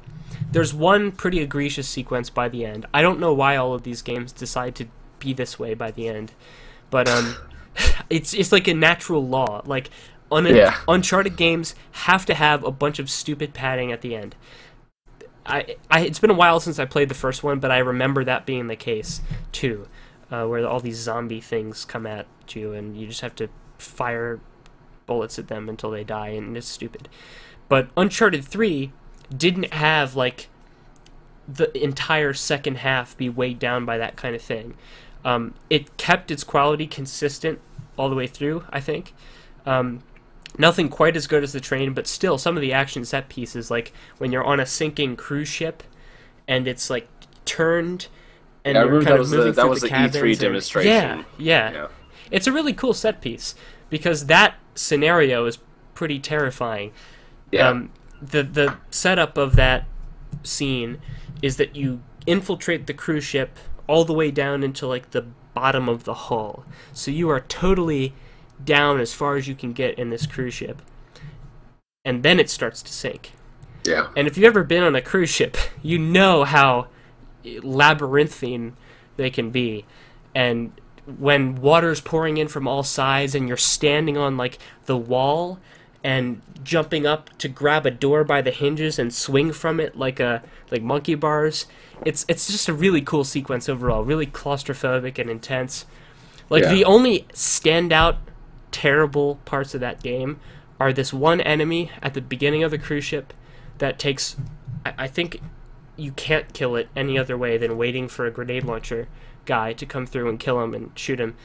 [SPEAKER 1] There's one pretty egregious sequence by the end. I don't know why all of these games decide to be this way by the end, but um, it's it's like a natural law. Like un-
[SPEAKER 2] Yeah.
[SPEAKER 1] Uncharted games have to have a bunch of stupid padding at the end. I, I it's been a while since I played the first one, but I remember that being the case too, uh, where all these zombie things come at you and you just have to fire bullets at them until they die, and it's stupid. But Uncharted 3 didn't have like the entire second half be weighed down by that kind of thing. Um, it kept its quality consistent all the way through, I think. Um, nothing quite as good as the train, but still, some of the action set pieces, like when you're on a sinking cruise ship and it's like turned and
[SPEAKER 2] Yeah,
[SPEAKER 1] you're kind
[SPEAKER 2] that
[SPEAKER 1] of
[SPEAKER 2] was the-
[SPEAKER 1] moving
[SPEAKER 2] that
[SPEAKER 1] through
[SPEAKER 2] was
[SPEAKER 1] the
[SPEAKER 2] the E3
[SPEAKER 1] cabins and-
[SPEAKER 2] demonstration.
[SPEAKER 1] Yeah, yeah,
[SPEAKER 2] Yeah.
[SPEAKER 1] It's a really cool set piece because that scenario is pretty terrifying.
[SPEAKER 2] Yeah.
[SPEAKER 1] Um, the the setup of that scene is that you infiltrate the cruise ship all the way down into like the bottom of the hull. So you are totally down as far as you can get in this cruise ship. And then it starts to sink.
[SPEAKER 2] yeah.
[SPEAKER 1] And if you've ever been on a cruise ship, you know how labyrinthine they can be. And when water's pouring in from all sides and you're standing on like the wall and jumping up to grab a door by the hinges and swing from it like a like monkey bars, it's it's just a really cool sequence overall, really claustrophobic and intense. Like
[SPEAKER 2] Yeah.
[SPEAKER 1] the only standout terrible parts of that game are this one enemy at the beginning of the cruise ship that takes I, I think you can't kill it any other way than waiting for a grenade launcher guy to come through and kill him and shoot him.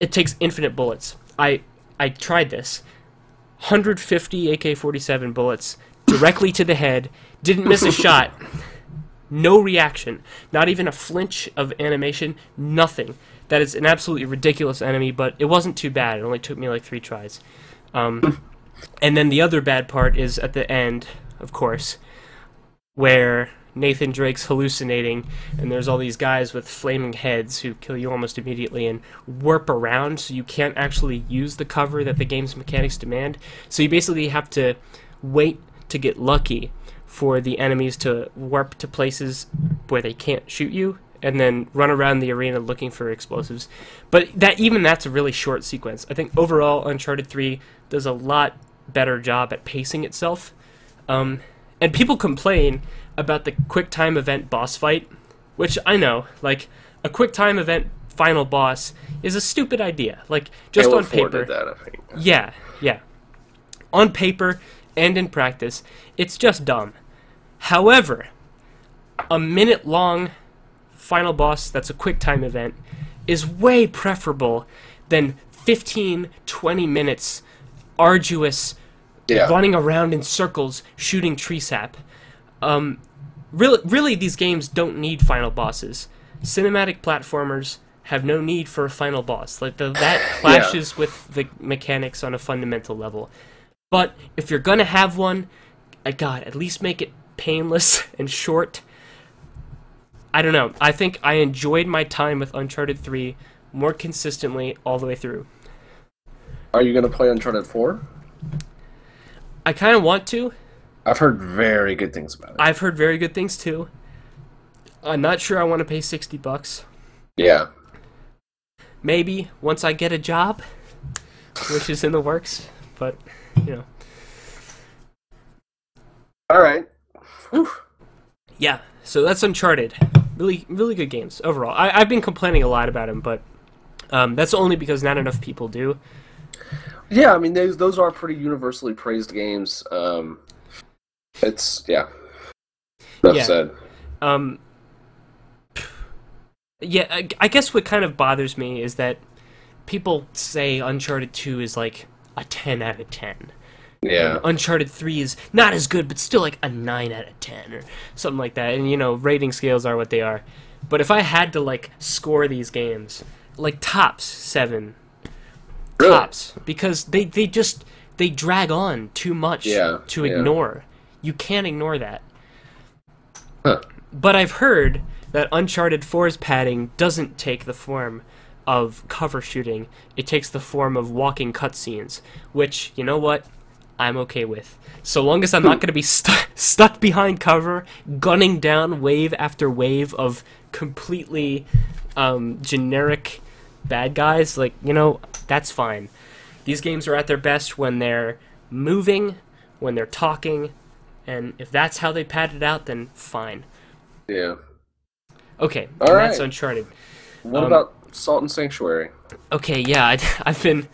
[SPEAKER 1] It takes infinite bullets. I I tried this. 150 AK-47 bullets directly to the head, didn't miss a shot. No reaction, not even a flinch of animation, nothing. That is an absolutely ridiculous enemy, but it wasn't too bad. It only took me like 3 tries. Um, and then the other bad part is at the end, of course, where Nathan Drake's hallucinating, and there's all these guys with flaming heads who kill you almost immediately and warp around, so you can't actually use the cover that the game's mechanics demand. So you basically have to wait to get lucky for the enemies to warp to places where they can't shoot you and then run around the arena looking for explosives. But that even that's a really short sequence. I think overall Uncharted 3 does a lot better job at pacing itself. Um, and people complain about the quick time event boss fight, which I know, like a quick time event final boss is a stupid idea. Like just on paper.
[SPEAKER 2] that.
[SPEAKER 1] Yeah, yeah. On paper and in practice, it's just dumb. However, a minute long final boss that's a quick time event is way preferable than 15, 20 minutes arduous
[SPEAKER 2] Yeah.
[SPEAKER 1] running around in circles shooting tree sap. Um, really, really, these games don't need final bosses. Cinematic platformers have no need for a final boss. Like the, that clashes with the mechanics on a fundamental level. But if you're gonna have one, God, at least make it painless and short. I don't know. I think I enjoyed my time with Uncharted 3 more consistently all the way through.
[SPEAKER 2] Are you going to play Uncharted 4?
[SPEAKER 1] I kind of want to.
[SPEAKER 2] I've heard very good things about it.
[SPEAKER 1] I've heard very good things too. I'm not sure I want to pay 60 bucks.
[SPEAKER 2] yeah.
[SPEAKER 1] Maybe once I get a job, which is in the works, but you know.
[SPEAKER 2] All right. Whew.
[SPEAKER 1] Yeah, so that's Uncharted. Really, really good games overall. I, I've been complaining a lot about them, but um, that's only because not enough people do.
[SPEAKER 2] Yeah, I mean those those are pretty universally praised games. Um, it's yeah. Enough
[SPEAKER 1] Yeah.
[SPEAKER 2] said.
[SPEAKER 1] Um, yeah, I, I guess what kind of bothers me is that people say Uncharted 2 is like a 10 out of 10.
[SPEAKER 2] Yeah.
[SPEAKER 1] And Uncharted 3 is not as good, but still like a 9 out of 10 or something like that. And, you know, rating scales are what they are. But if I had to, like, score these games, like, tops 7.
[SPEAKER 2] Really?
[SPEAKER 1] Tops. Because they, they just, they drag on too much
[SPEAKER 2] Yeah,
[SPEAKER 1] to
[SPEAKER 2] yeah.
[SPEAKER 1] ignore. You can't ignore that.
[SPEAKER 2] Huh.
[SPEAKER 1] But I've heard that Uncharted 4's padding doesn't take the form of cover shooting. It takes the form of walking cutscenes, which, you know what? I'm okay with. So long as I'm not going to be stu- stuck behind cover, gunning down wave after wave of completely um, generic bad guys, like, you know, that's fine. These games are at their best when they're moving, when they're talking, and if that's how they pad it out, then fine.
[SPEAKER 2] Yeah.
[SPEAKER 1] Okay,
[SPEAKER 2] All
[SPEAKER 1] and that's. Uncharted.
[SPEAKER 2] What
[SPEAKER 1] Um,
[SPEAKER 2] about Salt and Sanctuary?
[SPEAKER 1] Okay, yeah, I, I've been,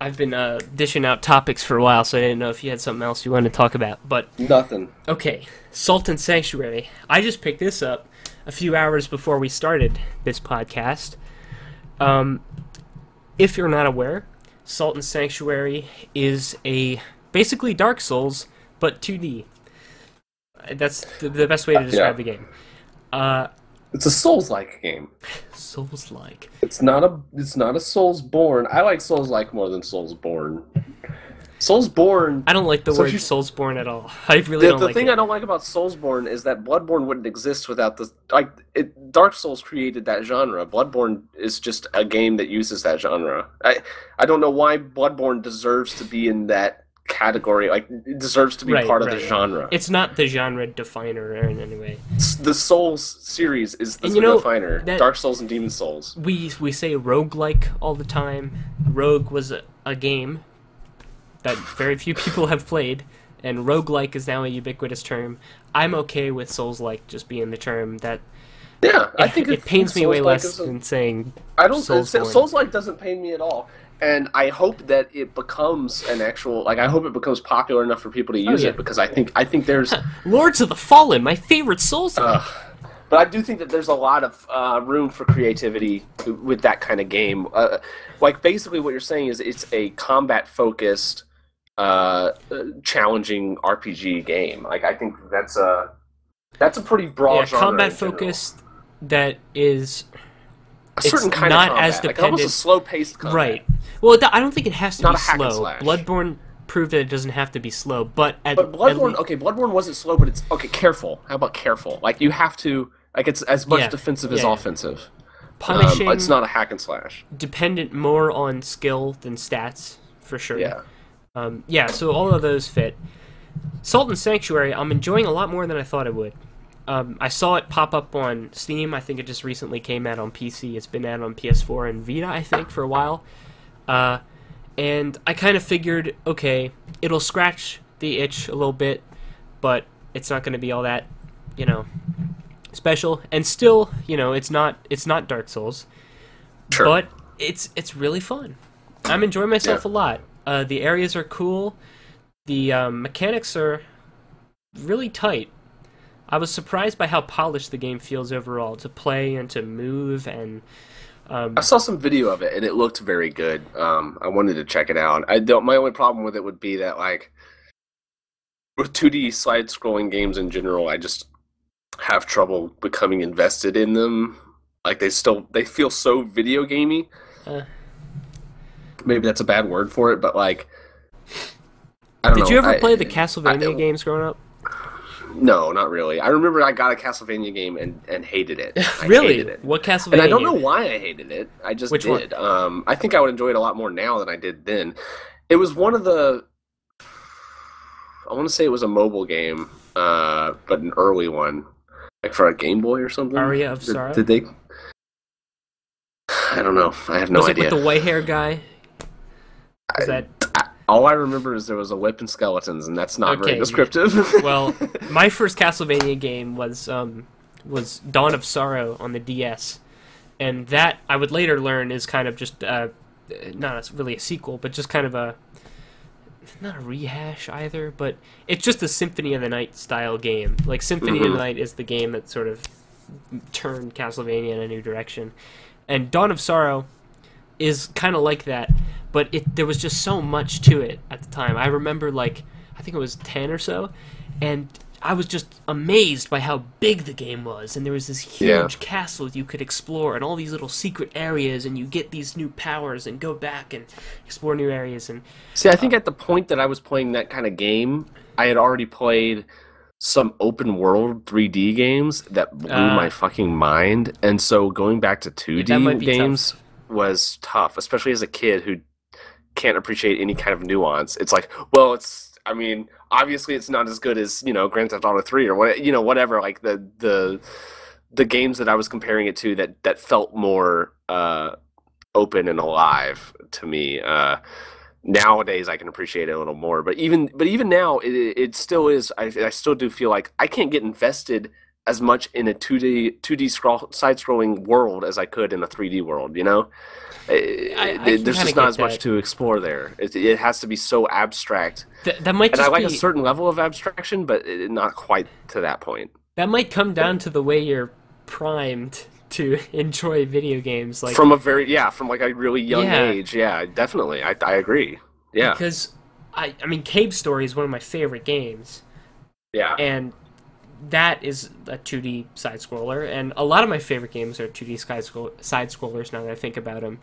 [SPEAKER 1] I've been uh, dishing out topics for a while, so I didn't know if you had something else you wanted to talk about. But
[SPEAKER 2] Nothing.
[SPEAKER 1] okay, Salt and Sanctuary. I just picked this up a few hours before we started this podcast. Um, if you're not aware, Salt and Sanctuary is a basically Dark Souls, but 2D. Uh, That's the, the best way to
[SPEAKER 2] Uh,
[SPEAKER 1] describe
[SPEAKER 2] yeah.
[SPEAKER 1] the game. Uh,
[SPEAKER 2] It's a Souls-like game.
[SPEAKER 1] Souls-like.
[SPEAKER 2] It's not a. It's not a Soulsborne. I like Souls-like more than Soulsborne. Soulsborne.
[SPEAKER 1] I don't like the
[SPEAKER 2] So
[SPEAKER 1] word
[SPEAKER 2] you-
[SPEAKER 1] Soulsborne at all. I really
[SPEAKER 2] The,
[SPEAKER 1] don't
[SPEAKER 2] the
[SPEAKER 1] like
[SPEAKER 2] thing
[SPEAKER 1] it.
[SPEAKER 2] I don't like about Soulsborne is that Bloodborne wouldn't exist without the like. It, Dark Souls created that genre. Bloodborne is just a game that uses that genre. I I don't know why Bloodborne deserves to be in that category. Like it deserves to be
[SPEAKER 1] Right,
[SPEAKER 2] part of
[SPEAKER 1] right.
[SPEAKER 2] the genre.
[SPEAKER 1] It's not the genre definer in any way.
[SPEAKER 2] The Souls series is the
[SPEAKER 1] know,
[SPEAKER 2] definer.
[SPEAKER 1] that-
[SPEAKER 2] Dark Souls and Demon Souls.
[SPEAKER 1] We we say roguelike all the time. Rogue was a, a game that very few people have played, and roguelike is now a ubiquitous term. I'm okay with Souls-like just being the term that
[SPEAKER 2] Yeah, I
[SPEAKER 1] it,
[SPEAKER 2] think
[SPEAKER 1] it pains me way less than saying
[SPEAKER 2] I don't.
[SPEAKER 1] Soulsborne.
[SPEAKER 2] Souls like doesn't pain me at all, and I hope that it becomes an actual. Like I hope it becomes popular enough for people to use
[SPEAKER 1] Oh, yeah.
[SPEAKER 2] it because I think I think there's.
[SPEAKER 1] Lords of the Fallen, my favorite Souls.
[SPEAKER 2] uh, but I do think that there's a lot of uh, room for creativity with that kind of game. Uh, like basically, what you're saying is it's a combat focused, uh, challenging RPG game. Like I think that's a that's a pretty broad
[SPEAKER 1] yeah, combat focused that is
[SPEAKER 2] a certain kind
[SPEAKER 1] not
[SPEAKER 2] of combat.
[SPEAKER 1] as
[SPEAKER 2] like almost a
[SPEAKER 1] dependent-
[SPEAKER 2] slow paced combat.
[SPEAKER 1] right. Well, I don't think it has to
[SPEAKER 2] Not
[SPEAKER 1] be
[SPEAKER 2] a hack and
[SPEAKER 1] slow.
[SPEAKER 2] slash.
[SPEAKER 1] Bloodborne proved that it doesn't have to be slow, but at,
[SPEAKER 2] But Bloodborne,
[SPEAKER 1] lea-
[SPEAKER 2] okay, Bloodborne wasn't slow, but it's okay. Careful. How about careful? Like you have to, like it's as much
[SPEAKER 1] Yeah,
[SPEAKER 2] defensive as
[SPEAKER 1] yeah, yeah.
[SPEAKER 2] offensive.
[SPEAKER 1] punishing
[SPEAKER 2] Um, it's not a hack and slash.
[SPEAKER 1] dependent more on skill than stats for sure.
[SPEAKER 2] Yeah.
[SPEAKER 1] Um, yeah, so all of those fit. Salt and Sanctuary, I'm enjoying a lot more than I thought I would. Um, I saw it pop up on Steam. I think it just recently came out on PC. It's been out on PS4 and Vita, I think, for a while. Uh, and I kind of figured, okay, it'll scratch the itch a little bit, but it's not going to be all that, you know, special. And still, you know, it's not it's not Dark Souls,
[SPEAKER 2] Sure.
[SPEAKER 1] but it's it's really fun. I'm enjoying myself
[SPEAKER 2] Yeah.
[SPEAKER 1] a lot. Uh, the areas are cool. The um, mechanics are really tight. I was surprised by how polished the game feels overall to play and to move and um,
[SPEAKER 2] I saw some video of it and it looked very good. Um, I wanted to check it out. I don't. My only problem with it would be that like with 2D side scrolling games in general, I just have trouble becoming invested in them. Like they still they feel so video gamey.
[SPEAKER 1] Uh.
[SPEAKER 2] Maybe that's a bad word for it, but like I don't
[SPEAKER 1] Did
[SPEAKER 2] know.
[SPEAKER 1] you ever
[SPEAKER 2] I-
[SPEAKER 1] play the Castlevania
[SPEAKER 2] I-
[SPEAKER 1] games growing up?
[SPEAKER 2] No, not really. I remember I got a Castlevania game and, and hated it. I
[SPEAKER 1] really?
[SPEAKER 2] hated it.
[SPEAKER 1] What Castlevania?
[SPEAKER 2] And I don't know why I hated it. I just
[SPEAKER 1] Which one?
[SPEAKER 2] did. Um, I think I would enjoy it a lot more now than I did then. It was one of the. I want to say it was a mobile game, uh, but an early one, like for a Game Boy or something.
[SPEAKER 1] Aria of
[SPEAKER 2] Did-
[SPEAKER 1] Sorrow?
[SPEAKER 2] Did, they? I don't know. I have no
[SPEAKER 1] was
[SPEAKER 2] idea.
[SPEAKER 1] it with the white hair guy? Is
[SPEAKER 2] I-
[SPEAKER 1] that
[SPEAKER 2] all I remember is there was a whip and skeletons, and that's not
[SPEAKER 1] Okay,
[SPEAKER 2] very descriptive.
[SPEAKER 1] well? My first Castlevania game was um, was Dawn of Sorrow on the DS, and that I would later learn is kind of just uh, not a, really a sequel, but just kind of a not a rehash either, but it's just a Symphony of the Night style game. Like Symphony of
[SPEAKER 2] Mhm.
[SPEAKER 1] the Night is the game that sort of turned Castlevania in a new direction, and Dawn of Sorrow is kind of like that, but it there was just so much to it at the time. I remember like I think it was ten or so, and I was just amazed by how big the game was, and there was this huge
[SPEAKER 2] Yeah.
[SPEAKER 1] castle you could explore, and all these little secret areas, and you get these new powers, and go back and explore new areas, and
[SPEAKER 2] See, I think at the point that I was playing that kind of game, I had already played some open world 3D games that blew
[SPEAKER 1] Ah.
[SPEAKER 2] my fucking mind, and so going back to 2D
[SPEAKER 1] that might be
[SPEAKER 2] games was tough, especially as a kid who can't appreciate any kind of nuance. It's like, well, it's I mean, obviously it's not as good as, you know, Grand Theft Auto 3 or what, you know, whatever like the the the games that I was comparing it to that that felt more uh open and alive to me. Uh nowadays I can appreciate it a little more. But even but even now, it, it still is. I, I still do feel like I can't get invested as much in a two D two D scroll side scrolling world as I could in a three D world. You know, Eh,
[SPEAKER 1] I
[SPEAKER 2] eh,
[SPEAKER 1] can
[SPEAKER 2] there's just not as much to explore there. It, it has to be so abstract,
[SPEAKER 1] th- that might
[SPEAKER 2] and
[SPEAKER 1] just
[SPEAKER 2] I like
[SPEAKER 1] be
[SPEAKER 2] a certain level of abstraction, but it, not quite to that point.
[SPEAKER 1] that might come down to the way you're primed to enjoy video games, like
[SPEAKER 2] from a very yeah, from like a really young
[SPEAKER 1] Yeah.
[SPEAKER 2] age. Yeah, definitely. I I agree. Yeah,
[SPEAKER 1] because I I mean Cave Story is one of my favorite games.
[SPEAKER 2] yeah.
[SPEAKER 1] and that is a 2D side scroller, and a lot of my favorite games are 2D side scrollers. Now that I think about them,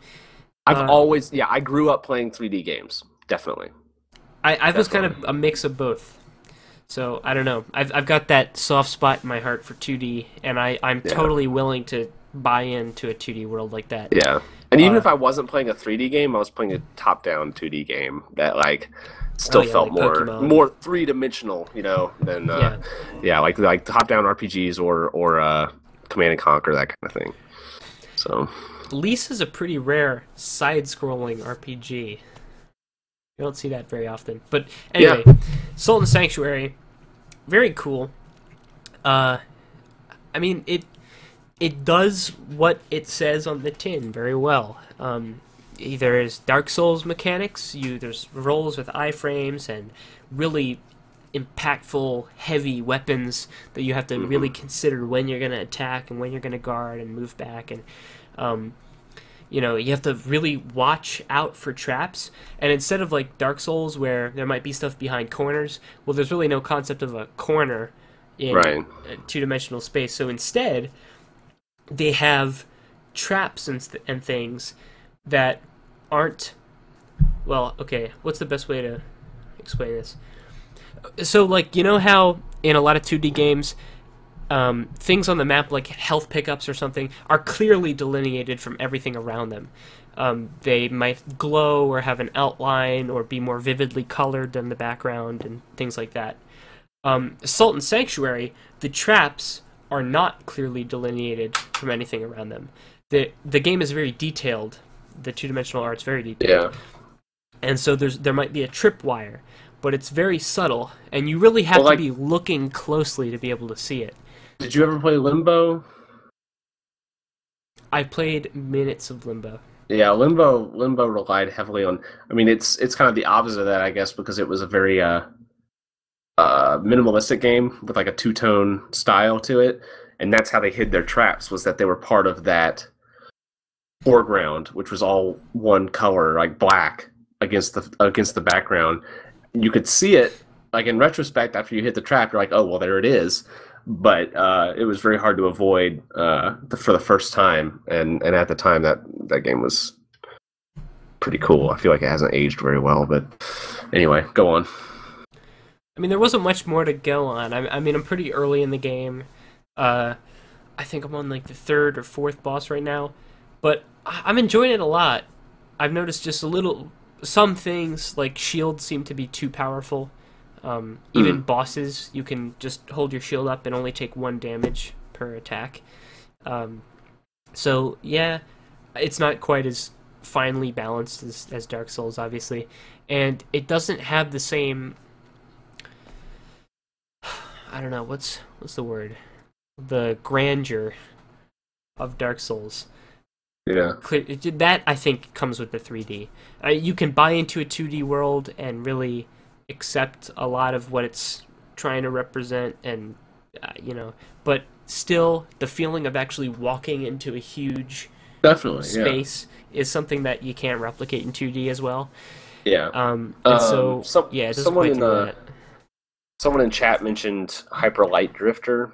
[SPEAKER 2] I've
[SPEAKER 1] uh,
[SPEAKER 2] always yeah. I grew up playing 3D games. Definitely.
[SPEAKER 1] I, I was kind of a mix of both. So I don't know. I've I've got that soft spot in my heart for 2D, and I I'm
[SPEAKER 2] Yeah.
[SPEAKER 1] totally willing to buy into a 2D world like that.
[SPEAKER 2] Yeah. And even
[SPEAKER 1] Uh,
[SPEAKER 2] if I wasn't playing a 3D game, I was playing a top-down 2D game that like still
[SPEAKER 1] Oh, yeah,
[SPEAKER 2] felt
[SPEAKER 1] like
[SPEAKER 2] more
[SPEAKER 1] Pokemon.
[SPEAKER 2] more three-dimensional, you know, than uh, yeah. like like top-down RPGs or or uh, Command and Conquer that kind of thing. So
[SPEAKER 1] Lisa's a pretty rare side-scrolling RPG. You don't see that very often. But anyway, Salt and Sanctuary, very cool. Uh, I mean it. It does what it says on the tin very well. Um, there's Dark Souls mechanics. You there's rolls with iframes and really impactful, heavy weapons that you have to really consider when you're going to attack and when you're going to guard and move back and um, you know you have to really watch out for traps and instead of like dark souls where there might be stuff behind corners well there's really no concept of a corner in
[SPEAKER 2] Right.
[SPEAKER 1] a two-dimensional space so instead they have traps and, and things that aren't well okay what's the best way to explain this so like you know how in a lot of 2d games um, things on the map like health pickups or something are clearly delineated from everything around them. Um, they might glow or have an outline or be more vividly colored than the background and things like that. Um, Salt and Sanctuary, the traps are not clearly delineated from anything around them. the The game is very detailed. The two dimensional art's very detailed
[SPEAKER 2] yeah.
[SPEAKER 1] and so there's there might be a tripwire, but it's very subtle, and you really have
[SPEAKER 2] Well, like-
[SPEAKER 1] to be looking closely to be able to see it.
[SPEAKER 2] Did you ever play Limbo?
[SPEAKER 1] I played minutes of Limbo.
[SPEAKER 2] Yeah, Limbo Limbo relied heavily on. I mean, it's it's kind of the opposite of that, I guess, because it was a very uh, uh, minimalistic game with like a two tone style to it, and that's how they hid their traps. Was that they were part of that foreground, which was all one color, like black, against the against the background. You could see it, like in retrospect, after you hit the trap, you're like, oh well, there it is. But uh, it was very hard to avoid uh, the, for the first time, and and at the time that that game was pretty cool. I feel like it hasn't aged very well, but anyway, go on.
[SPEAKER 1] I mean, there wasn't much more to go on. I, I mean, I'm pretty early in the game. Uh, I think I'm on like the third or fourth boss right now, but I'm enjoying it a lot. I've noticed just a little, some things like shields seem to be too powerful. Um, even bosses, you can just hold your shield up and only take one damage per attack. Um, so yeah, it's not quite as finely balanced as, as Dark Souls, obviously, and it doesn't have the same. I don't know what's what's the word, the grandeur of Dark Souls.
[SPEAKER 2] Yeah.
[SPEAKER 1] Clear, that I think comes with the 3D. Uh, you can buy into a 2D world and really accept a lot of what it's trying to represent, and uh, you know, but still, the feeling of actually walking into a huge
[SPEAKER 2] Definitely.
[SPEAKER 1] space is something that you can't replicate in 2D as well.
[SPEAKER 2] Yeah.
[SPEAKER 1] Um,
[SPEAKER 2] Um,
[SPEAKER 1] so
[SPEAKER 2] some-
[SPEAKER 1] yeah,
[SPEAKER 2] someone in, uh. Someone in chat mentioned Hyper Light Drifter.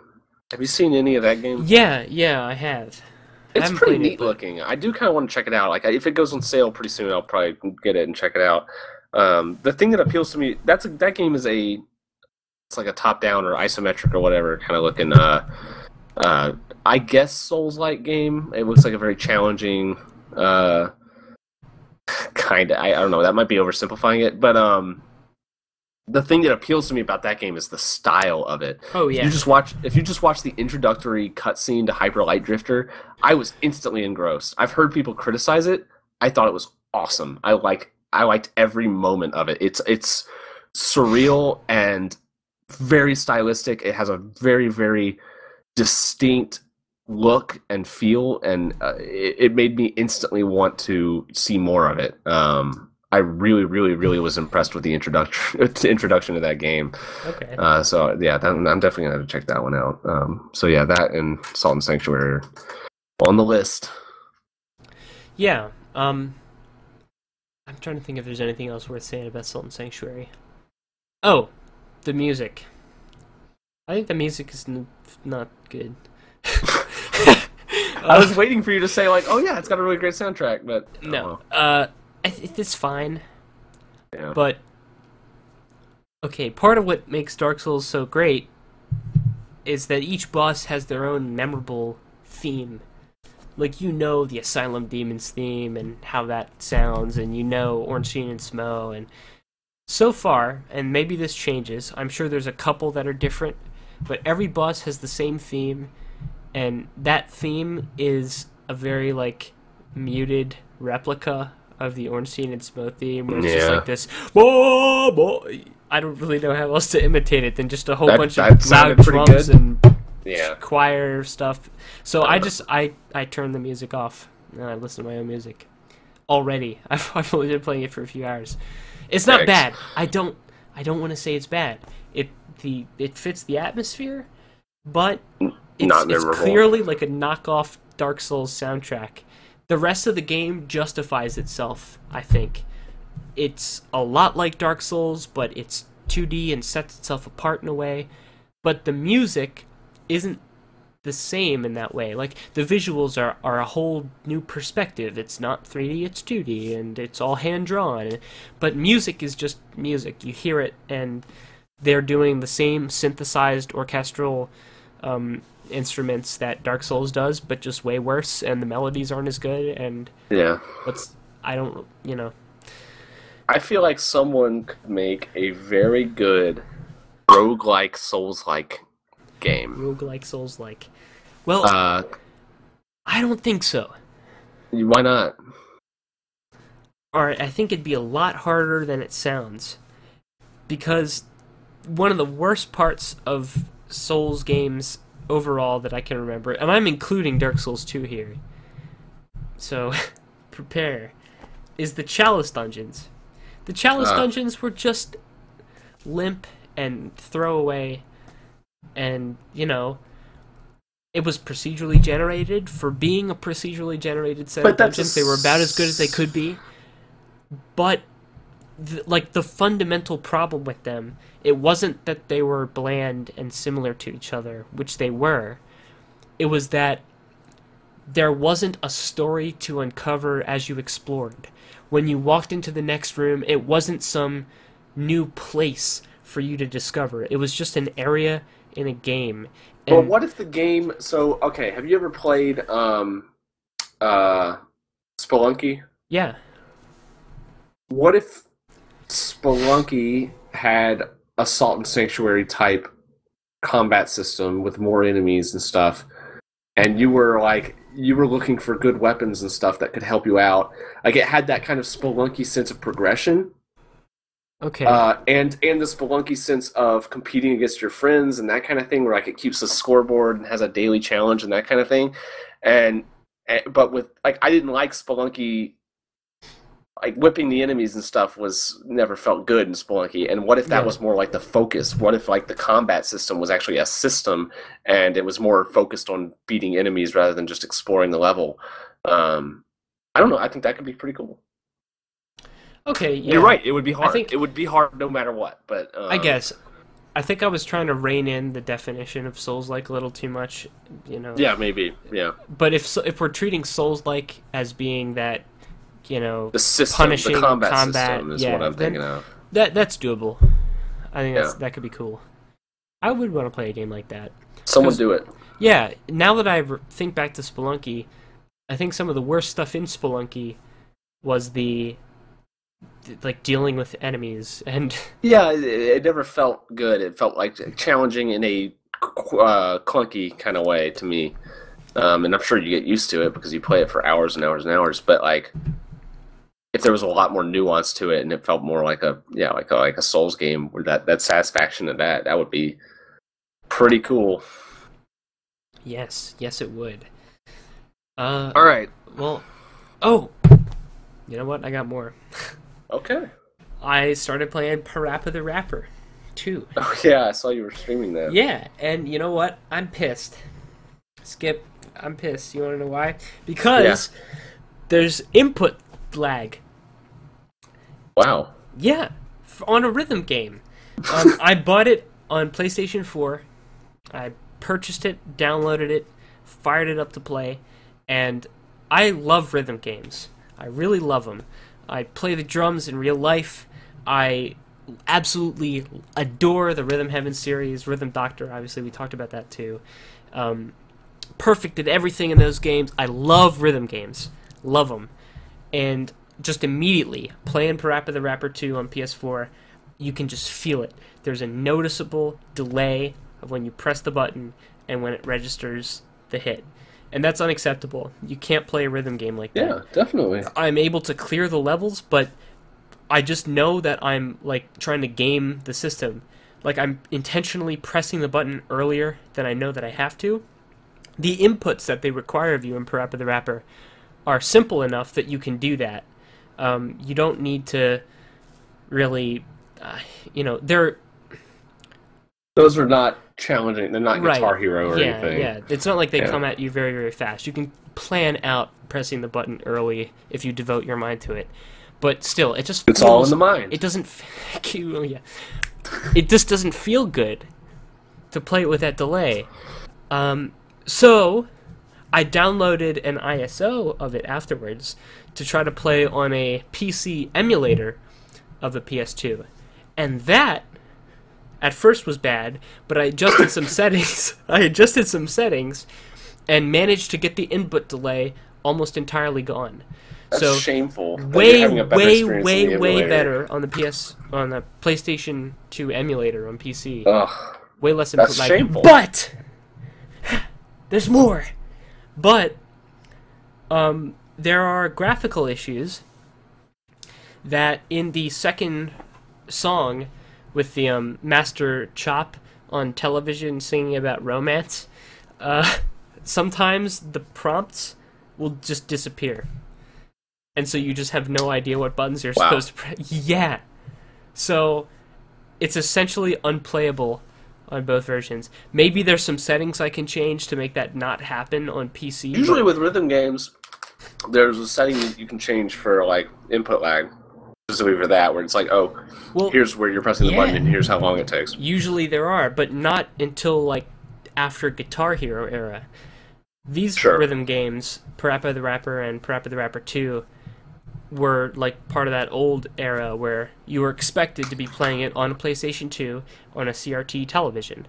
[SPEAKER 2] Have you seen any of that game?
[SPEAKER 1] Yeah, yeah, I have.
[SPEAKER 2] It's pretty
[SPEAKER 1] it,
[SPEAKER 2] neat
[SPEAKER 1] but-
[SPEAKER 2] looking. I do kind of want to check it out. Like, if it goes on sale pretty soon, I'll probably get it and check it out. Um, the thing that appeals to me that's a, that game is a it's like a top down or isometric or whatever kind of looking. Uh, uh, I guess Souls like game. It looks like a very challenging. Uh, kind of. I, I don't know. That might be oversimplifying it, but um, the thing that appeals to me about that game is the style of it.
[SPEAKER 1] Oh
[SPEAKER 2] If
[SPEAKER 1] yeah,
[SPEAKER 2] you just watch if you just watch the introductory cutscene to Hyper Light Drifter, I was instantly engrossed. I've heard people criticize it. I thought it was awesome. I like I liked every moment of it. It's it's surreal and very stylistic. It has a very very distinct look and feel, and uh, it, it made me instantly want to see more of it. Um, I really, really, really was impressed with the introduction introduction to that game.
[SPEAKER 1] okay.
[SPEAKER 2] Uh, so yeah, that, I'm definitely gonna have to check that one out. Um, so yeah, that and Salt and Sanctuary are on the list.
[SPEAKER 1] Yeah. Um, I'm trying to think if there's anything else worth saying about Salt and Sanctuary. Oh, the music. I think the music is n- not good.
[SPEAKER 2] I was waiting for you to say like, oh yeah, it's got a really great soundtrack, but oh,
[SPEAKER 1] no.
[SPEAKER 2] well,
[SPEAKER 1] Uh, it's fine,
[SPEAKER 2] yeah.
[SPEAKER 1] but okay. Part of what makes Dark Souls so great is that each boss has their own memorable theme. Like you know the Asylum Demons theme and how that sounds, and you know Ornstein and Smough, and so far, and maybe this changes. I'm sure there's a couple that are different, but every boss has the same theme, and that theme is a very like muted replica of the Ornstein and Smough theme, where it's just like this. Whoa, boy. I don't really know how else to imitate it than just a whole
[SPEAKER 2] That-
[SPEAKER 1] bunch of loud drums
[SPEAKER 2] good.
[SPEAKER 1] and
[SPEAKER 2] yeah.
[SPEAKER 1] choir stuff. So I
[SPEAKER 2] Uh.
[SPEAKER 1] just I I turn the music off and I listen to my own music. Already, I've I've only been playing it for a few hours. It's not bad. I don't I don't want to say it's bad. It the it fits the atmosphere, but it's,
[SPEAKER 2] Not
[SPEAKER 1] it's clearly like a knockoff Dark Souls soundtrack. The rest of the game justifies itself. I think it's a lot like Dark Souls, but it's 2D and sets itself apart in a way. But the music isn't the same in that way. Like the visuals are, are a whole new perspective. It's not 3D, it's 2D, and it's all hand drawn. But music is just music. You hear it, and they're doing the same synthesized orchestral um, instruments that Dark Souls does, but just way worse. And the melodies aren't as good. And
[SPEAKER 2] Yeah.
[SPEAKER 1] what's I don't you know
[SPEAKER 2] I feel like someone could make a very good roguelike Souls-like game.
[SPEAKER 1] roguelike Souls like. Well,
[SPEAKER 2] Uh,
[SPEAKER 1] I don't think so.
[SPEAKER 2] why not?
[SPEAKER 1] or I think it'd be a lot harder than it sounds. Because one of the worst parts of Souls games overall that I can remember, and I'm including Dark Souls 2 here, so prepare, is the Chalice dungeons. The Chalice
[SPEAKER 2] Ah.
[SPEAKER 1] dungeons were just limp and throwaway, and, you know, it was procedurally generated. For being a procedurally generated set
[SPEAKER 2] But
[SPEAKER 1] of dungeons, they were about as good as they could be but th- like the fundamental problem with them it wasn't that they were bland and similar to each other which they were it was that there wasn't a story to uncover as you explored when you walked into the next room it wasn't some new place for you to discover it was just an area in a game and
[SPEAKER 2] But what if the game? So okay, have you ever played um, uh, Spelunky?
[SPEAKER 1] yeah
[SPEAKER 2] What if Spelunky had a Salt and Sanctuary type combat system with more enemies and stuff, and you were like you were looking for good weapons and stuff that could help you out. Like it had that kind of spelunky sense of progression.
[SPEAKER 1] Okay.
[SPEAKER 2] Uh, and and the spelunky sense of competing against your friends and that kind of thing, where like it keeps a scoreboard and has a daily challenge and that kind of thing, and, and but with like I didn't like spelunky, like whipping the enemies and stuff was never felt good in spelunky. And what if that
[SPEAKER 1] Yeah.
[SPEAKER 2] was more like the focus? What if like the combat system was actually a system and it was more focused on beating enemies rather than just exploring the level? Um, I don't know. I think that could be pretty cool.
[SPEAKER 1] okay. Yeah.
[SPEAKER 2] You're right. It would be hard.
[SPEAKER 1] I think-
[SPEAKER 2] it would be hard no matter what. But um,
[SPEAKER 1] I guess. I think I was trying to rein in the definition of Souls like a little too much, you know.
[SPEAKER 2] Yeah, maybe. Yeah,
[SPEAKER 1] But if so- if we're treating Souls like as being that, you know,
[SPEAKER 2] the system,
[SPEAKER 1] Punishing
[SPEAKER 2] the combat,
[SPEAKER 1] combat,
[SPEAKER 2] system is
[SPEAKER 1] yeah,
[SPEAKER 2] what I'm thinking of.
[SPEAKER 1] that that's doable. I think that's,
[SPEAKER 2] Yeah.
[SPEAKER 1] that could be cool. I would want to play a game like that.
[SPEAKER 2] Someone do it.
[SPEAKER 1] Yeah, now that I think back to Spelunky, I think some of the worst stuff in Spelunky was the like dealing with enemies and
[SPEAKER 2] Yeah, it, it never felt good. It felt like challenging in a uh, clunky kind of way to me. Um, and I'm sure you get used to it because you play it for hours and hours and hours. But like, if there was a lot more nuance to it and it felt more like a yeah, like a, like a Souls game, where that that satisfaction of that that would be pretty cool.
[SPEAKER 1] yes, yes it would. Uh
[SPEAKER 2] All right.
[SPEAKER 1] well, oh. You know what? I got more.
[SPEAKER 2] Okay.
[SPEAKER 1] I started playing Parappa the Rapper too.
[SPEAKER 2] Oh yeah, I saw you were streaming that.
[SPEAKER 1] Yeah, and you know what? I'm pissed. Skip, I'm pissed. You want to know why? Because there's input lag.
[SPEAKER 2] Wow.
[SPEAKER 1] Yeah, f- on a rhythm game. Um, I bought it on PlayStation 4. I purchased it, downloaded it, fired it up to play, and I love rhythm games. I really love them. I play the drums in real life. I absolutely adore the Rhythm Heaven series, Rhythm Doctor. Obviously, we talked about that too. Um, perfect at everything in those games. I love rhythm games, love them, and just immediately playing Parappa the Rapper 2 on PS4, you can just feel it. There's a noticeable delay of when you press the button and when it registers the hit. And that's unacceptable. You can't play a rhythm game like that.
[SPEAKER 2] Yeah, definitely.
[SPEAKER 1] I'm able to clear the levels, but I just know that I'm like trying to game the system. Like I'm intentionally pressing the button earlier than I know that I have to. The inputs that they require of you in Parappa the Rapper are simple enough that you can do that. Um, you don't need to really, uh, you know, they're
[SPEAKER 2] Those are not challenging. They're not
[SPEAKER 1] Right.
[SPEAKER 2] Guitar Hero or
[SPEAKER 1] yeah,
[SPEAKER 2] anything.
[SPEAKER 1] yeah. It's not like they
[SPEAKER 2] Yeah.
[SPEAKER 1] come at you very, very fast. You can plan out pressing the button early if you devote your mind to it. But still, it just
[SPEAKER 2] It's all in the mind.
[SPEAKER 1] It doesn't. yeah. It just doesn't feel good to play it with that delay. Um, so I downloaded an ISO of it afterwards to try to play on a PC emulator of the PS2, and that at first was bad, but I adjusted some settings. I adjusted some settings and managed to get the input delay almost entirely gone.
[SPEAKER 2] That's
[SPEAKER 1] so
[SPEAKER 2] shameful.
[SPEAKER 1] way,
[SPEAKER 2] a
[SPEAKER 1] way, way, way better on the PS on the PlayStation 2 emulator on PC.
[SPEAKER 2] Ugh.
[SPEAKER 1] way less
[SPEAKER 2] that's
[SPEAKER 1] input lag.
[SPEAKER 2] shameful.
[SPEAKER 1] But there's more. But um, there are graphical issues that in the second song with the um, Master Chop on television singing about romance, uh, sometimes the prompts will just disappear. And so you just have no idea what buttons you're
[SPEAKER 2] Wow.
[SPEAKER 1] supposed to press. Yeah. So it's essentially unplayable on both versions. Maybe there's some settings I can change to make that not happen on PC.
[SPEAKER 2] Usually with rhythm games, there's a setting that you can change for like input lag, specifically for that, where it's like, oh,
[SPEAKER 1] well,
[SPEAKER 2] here's where you're pressing the button and here's how long it takes.
[SPEAKER 1] Usually there are, but not until like after Guitar Hero era. These
[SPEAKER 2] Sure.
[SPEAKER 1] rhythm games, Parappa the Rapper and Parappa the Rapper 2, were like part of that old era where you were expected to be playing it on a PlayStation 2 on a CRT television.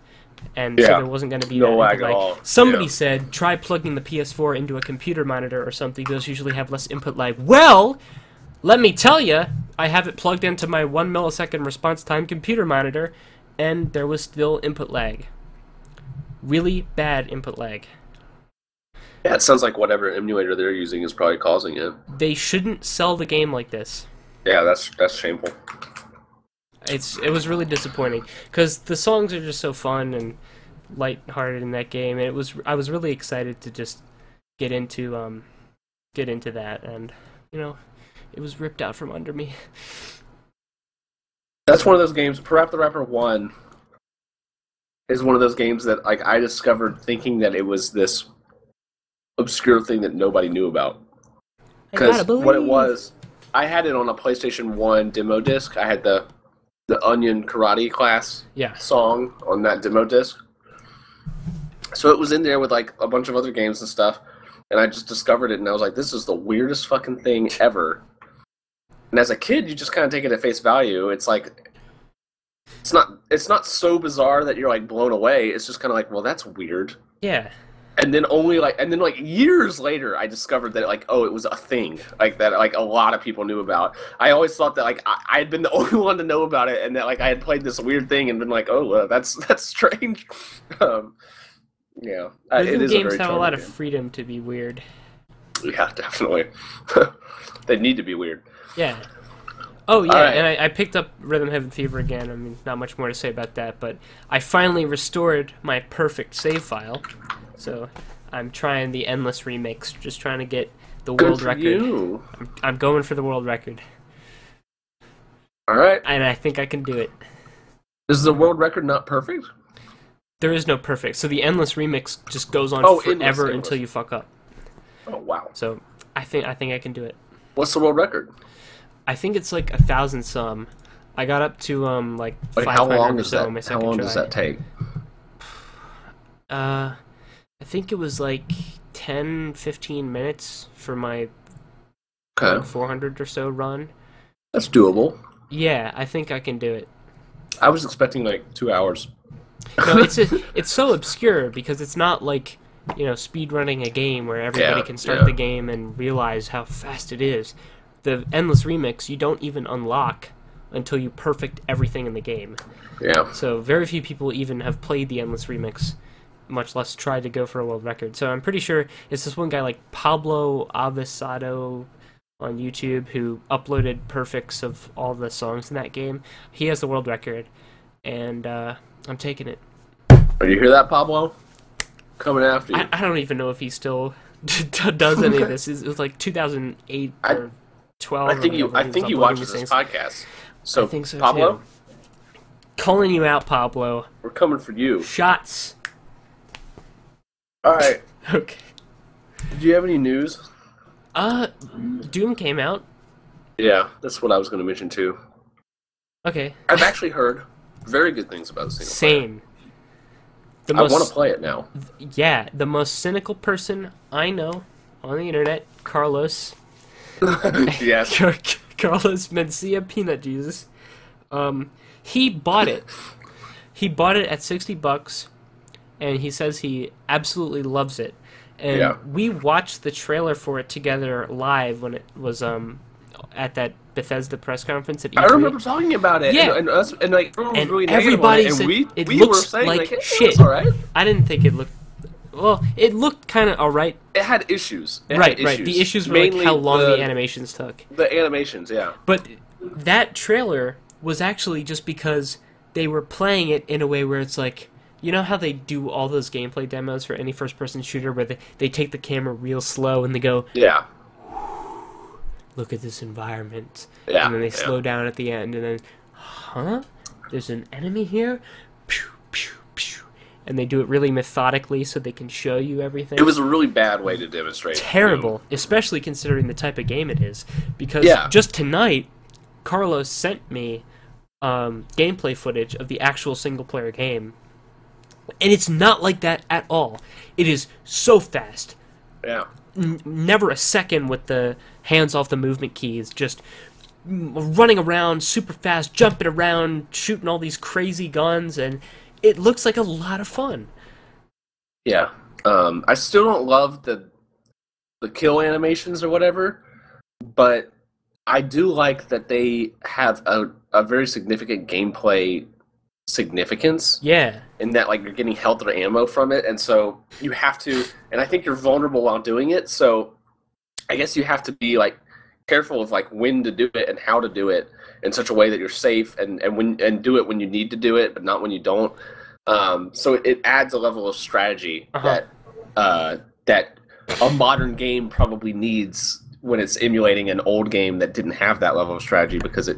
[SPEAKER 1] And so there wasn't going to be
[SPEAKER 2] No lag
[SPEAKER 1] input
[SPEAKER 2] at all.
[SPEAKER 1] Somebody
[SPEAKER 2] Yeah.
[SPEAKER 1] said try plugging the PS4 into a computer monitor or something. Those usually have less input lag. Well, let me tell you, I have it plugged into my one millisecond response time computer monitor, and there was still input lag. Really bad input lag.
[SPEAKER 2] Yeah, it sounds like whatever emulator they're using is probably causing it.
[SPEAKER 1] They shouldn't sell the game like this.
[SPEAKER 2] Yeah, that's that's shameful.
[SPEAKER 1] It's it was really disappointing because the songs are just so fun and light-hearted in that game, and it was I was really excited to just get into um get into that, and you know, it was ripped out from under me.
[SPEAKER 2] That's one of those games. Parappa the Rapper One is one of those games that like I discovered thinking that it was this obscure thing that nobody knew about. Because what it was, I had it on a PlayStation One demo disc. I had the the Onion Karate class
[SPEAKER 1] Yeah,
[SPEAKER 2] song on that demo disc. So it was in there with like a bunch of other games and stuff, and I just discovered it, and I was like, "This is the weirdest fucking thing ever." And as a kid, you just kind of take it at face value. It's like, it's not, it's not so bizarre that you're like blown away. It's just kind of like, well, that's weird.
[SPEAKER 1] yeah,
[SPEAKER 2] And then only like, and then like years later, I discovered that like, oh, it was a thing like that. Like a lot of people knew about. I always thought that like I, I had been the only one to know about it, and that like I had played this weird thing and been like, oh, uh, that's that's strange. um, yeah,
[SPEAKER 1] Rhythm
[SPEAKER 2] it is
[SPEAKER 1] games
[SPEAKER 2] a
[SPEAKER 1] have a lot of freedom to be weird.
[SPEAKER 2] Yeah, definitely. they need to be weird.
[SPEAKER 1] Yeah. Oh yeah,
[SPEAKER 2] Alright.
[SPEAKER 1] and I, I picked up Rhythm Heaven Fever again. I mean, not much more to say about that, but I finally restored my perfect save file. So I'm trying the endless remix, just trying to get the
[SPEAKER 2] Good
[SPEAKER 1] world
[SPEAKER 2] for
[SPEAKER 1] record.
[SPEAKER 2] you.
[SPEAKER 1] I'm, I'm going for the world record,
[SPEAKER 2] All right.
[SPEAKER 1] and I think I can do it.
[SPEAKER 2] Is the world record not perfect?
[SPEAKER 1] There is no perfect, so the endless remix just goes on
[SPEAKER 2] Oh, endless,
[SPEAKER 1] forever
[SPEAKER 2] endless.
[SPEAKER 1] until you fuck up.
[SPEAKER 2] Oh wow.
[SPEAKER 1] So I think I think I can do it.
[SPEAKER 2] What's the world record?
[SPEAKER 1] I think it's like a thousand some. I got up to um like five
[SPEAKER 2] how long
[SPEAKER 1] or
[SPEAKER 2] is
[SPEAKER 1] so
[SPEAKER 2] that? How long
[SPEAKER 1] try.
[SPEAKER 2] does that take?
[SPEAKER 1] Uh, I think it was like 10, 15 minutes for my
[SPEAKER 2] Okay,
[SPEAKER 1] like 400 or so run.
[SPEAKER 2] that's doable.
[SPEAKER 1] Yeah, I think I can do it.
[SPEAKER 2] I was expecting like two hours.
[SPEAKER 1] No, it's a, it's so obscure because it's not like you know speed running a game where everybody
[SPEAKER 2] Yeah,
[SPEAKER 1] can start
[SPEAKER 2] yeah.
[SPEAKER 1] the game and realize how fast it is. The endless remix you don't even unlock until you perfect everything in the game.
[SPEAKER 2] Yeah.
[SPEAKER 1] So very few people even have played the endless remix, much less tried to go for a world record. So I'm pretty sure it's this one guy like Pablo Avisado on YouTube who uploaded perfects of all the songs in that game. He has the world record, and uh, I'm taking it.
[SPEAKER 2] Are you hear that, Pablo? Coming after you.
[SPEAKER 1] I, I don't even know if he still does any of this. It was like 2008
[SPEAKER 2] I-
[SPEAKER 1] or 12.
[SPEAKER 2] I think you. I think you watch this
[SPEAKER 1] things.
[SPEAKER 2] podcast. So,
[SPEAKER 1] I think so
[SPEAKER 2] Pablo,
[SPEAKER 1] too. Calling you out, Pablo.
[SPEAKER 2] we're coming for you.
[SPEAKER 1] Shots.
[SPEAKER 2] All right.
[SPEAKER 1] Okay.
[SPEAKER 2] Do you have any news?
[SPEAKER 1] Uh, Doom came out.
[SPEAKER 2] Yeah, that's what I was going to mention too.
[SPEAKER 1] Okay.
[SPEAKER 2] I've actually heard very good things about the single.
[SPEAKER 1] Same. The
[SPEAKER 2] I
[SPEAKER 1] most,
[SPEAKER 2] want to play it now.
[SPEAKER 1] yeah, the most cynical person I know on the internet, Carlos,
[SPEAKER 2] yes.
[SPEAKER 1] Carlos Mencia Peanut Jesus. Um, he bought it. He bought it at sixty bucks, and he says he absolutely loves it. And
[SPEAKER 2] Yeah.
[SPEAKER 1] we watched the trailer for it together live when it was um at that Bethesda press conference at E3.
[SPEAKER 2] I remember talking about it.
[SPEAKER 1] Yeah.
[SPEAKER 2] And, and us and like everyone was
[SPEAKER 1] And
[SPEAKER 2] really
[SPEAKER 1] everybody
[SPEAKER 2] it, and
[SPEAKER 1] said
[SPEAKER 2] we
[SPEAKER 1] it
[SPEAKER 2] we
[SPEAKER 1] looks like
[SPEAKER 2] like, hey,
[SPEAKER 1] shit.
[SPEAKER 2] Right.
[SPEAKER 1] I didn't think it looked. Well, it looked kind of alright.
[SPEAKER 2] It had issues. It had
[SPEAKER 1] Right, right. The issues were like how long the,
[SPEAKER 2] the
[SPEAKER 1] animations took.
[SPEAKER 2] The animations, yeah.
[SPEAKER 1] But that trailer was actually just because they were playing it in a way where it's like, you know how they do all those gameplay demos for any first person shooter where they, they take the camera real slow and they go,
[SPEAKER 2] Yeah.
[SPEAKER 1] look at this environment.
[SPEAKER 2] Yeah.
[SPEAKER 1] and then they
[SPEAKER 2] yeah.
[SPEAKER 1] slow down at the end and then, huh? There's an enemy here? Pew, pew. And they do it really methodically so they can show you everything.
[SPEAKER 2] It was a really bad way to demonstrate.
[SPEAKER 1] terrible, especially considering the type of game it is. Because
[SPEAKER 2] Yeah.
[SPEAKER 1] just tonight, Carlos sent me um, gameplay footage of the actual single player game. And it's not like that at all. It is so fast.
[SPEAKER 2] Yeah.
[SPEAKER 1] N- never a second with the hands off the movement keys. Just running around super fast, jumping around, shooting all these crazy guns, and it looks like a lot of fun.
[SPEAKER 2] Yeah. Um, I still don't love the the kill animations or whatever, but I do like that they have a, a very significant gameplay significance
[SPEAKER 1] Yeah.
[SPEAKER 2] in that like you're getting health or ammo from it, and so you have to. And I think you're vulnerable while doing it. So I guess you have to be like careful of like when to do it and how to do it in such a way that you're safe and and when and do it when you need to do it, but not when you don't. Um, so it adds a level of strategy
[SPEAKER 1] Uh-huh.
[SPEAKER 2] that uh, that a modern game probably needs when it's emulating an old game that didn't have that level of strategy because it,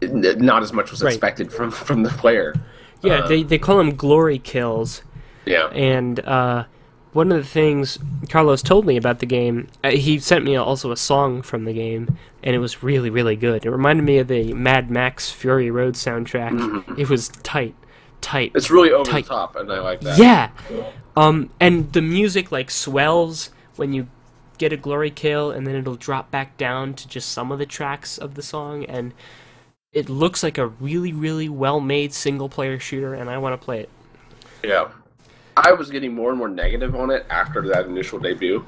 [SPEAKER 2] it not as much was
[SPEAKER 1] Right.
[SPEAKER 2] expected from from the player.
[SPEAKER 1] Yeah,
[SPEAKER 2] Uh,
[SPEAKER 1] they, they call them glory kills.
[SPEAKER 2] Yeah.
[SPEAKER 1] And uh, one of the things Carlos told me about the game, uh, he sent me also a song from the game, and it was really, really good. It reminded me of the Mad Max Fury Road soundtrack.
[SPEAKER 2] Mhm.
[SPEAKER 1] It was tight, tight.
[SPEAKER 2] It's really over
[SPEAKER 1] Tight.
[SPEAKER 2] the top, and I like that.
[SPEAKER 1] Yeah. Um, and the music like swells when you get a glory kill, and then it'll drop back down to just some of the tracks of the song, and it looks like a really, really well-made single-player shooter, and I want to play it.
[SPEAKER 2] Yeah. I was getting more and more negative on it after that initial debut.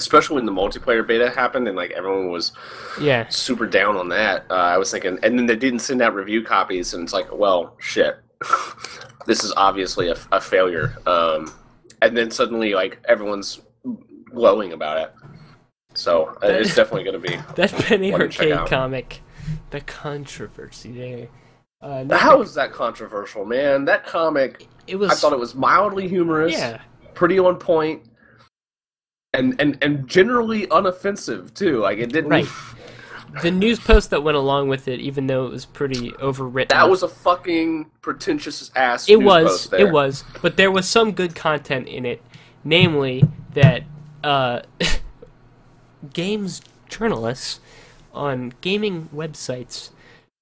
[SPEAKER 2] Especially when the multiplayer beta happened and like everyone was
[SPEAKER 1] Yeah.
[SPEAKER 2] super down on that. Uh, I was thinking, and then they didn't send out review copies, and it's like, well, shit, this is obviously a, a failure. Um, and then suddenly, like everyone's glowing about it. So uh, it's definitely going to be.
[SPEAKER 1] That Penny Arcade comic, the controversy there. Uh,
[SPEAKER 2] How
[SPEAKER 1] the-
[SPEAKER 2] that controversial, man? That comic,
[SPEAKER 1] it was?
[SPEAKER 2] I thought it was mildly humorous.
[SPEAKER 1] yeah,
[SPEAKER 2] pretty on point and and and generally unoffensive too like it didn't
[SPEAKER 1] Right. the news post that went along with it, even though it was pretty overwritten.
[SPEAKER 2] that was a fucking pretentious ass
[SPEAKER 1] it was it was, but there was some good content in it, namely that uh, games journalists on gaming websites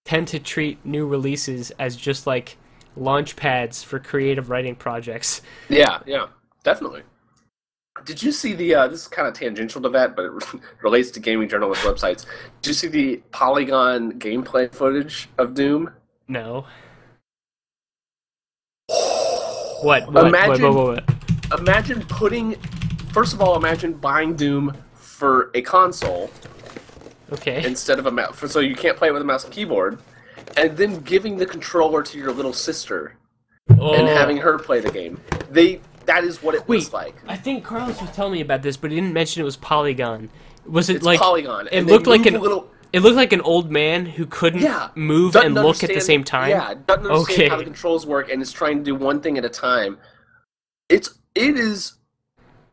[SPEAKER 1] tend to treat new releases as just like launch pads for creative writing projects.
[SPEAKER 2] yeah yeah definitely did you see the uh this is kind of tangential to that but it relates to gaming journalist websites did you see the polygon gameplay footage of doom
[SPEAKER 1] No. What? What?
[SPEAKER 2] Imagine-
[SPEAKER 1] what, what, what,
[SPEAKER 2] imagine putting first of all imagine buying doom for a console
[SPEAKER 1] Okay.
[SPEAKER 2] instead of a mouse so you can't play it with a mouse and keyboard and then giving the controller to your little sister
[SPEAKER 1] oh.
[SPEAKER 2] and having her play the game. They that is what it
[SPEAKER 1] Wait,
[SPEAKER 2] looks like.
[SPEAKER 1] I think Carlos was telling me about this, but he didn't mention it was Polygon. Was it
[SPEAKER 2] It's
[SPEAKER 1] like
[SPEAKER 2] polygon.
[SPEAKER 1] It looked like an
[SPEAKER 2] little.
[SPEAKER 1] it looked like an old man who couldn't
[SPEAKER 2] Yeah,
[SPEAKER 1] move and look at the same time.
[SPEAKER 2] Yeah, doesn't understand
[SPEAKER 1] Okay.
[SPEAKER 2] how the controls work and is trying to do one thing at a time. It's it is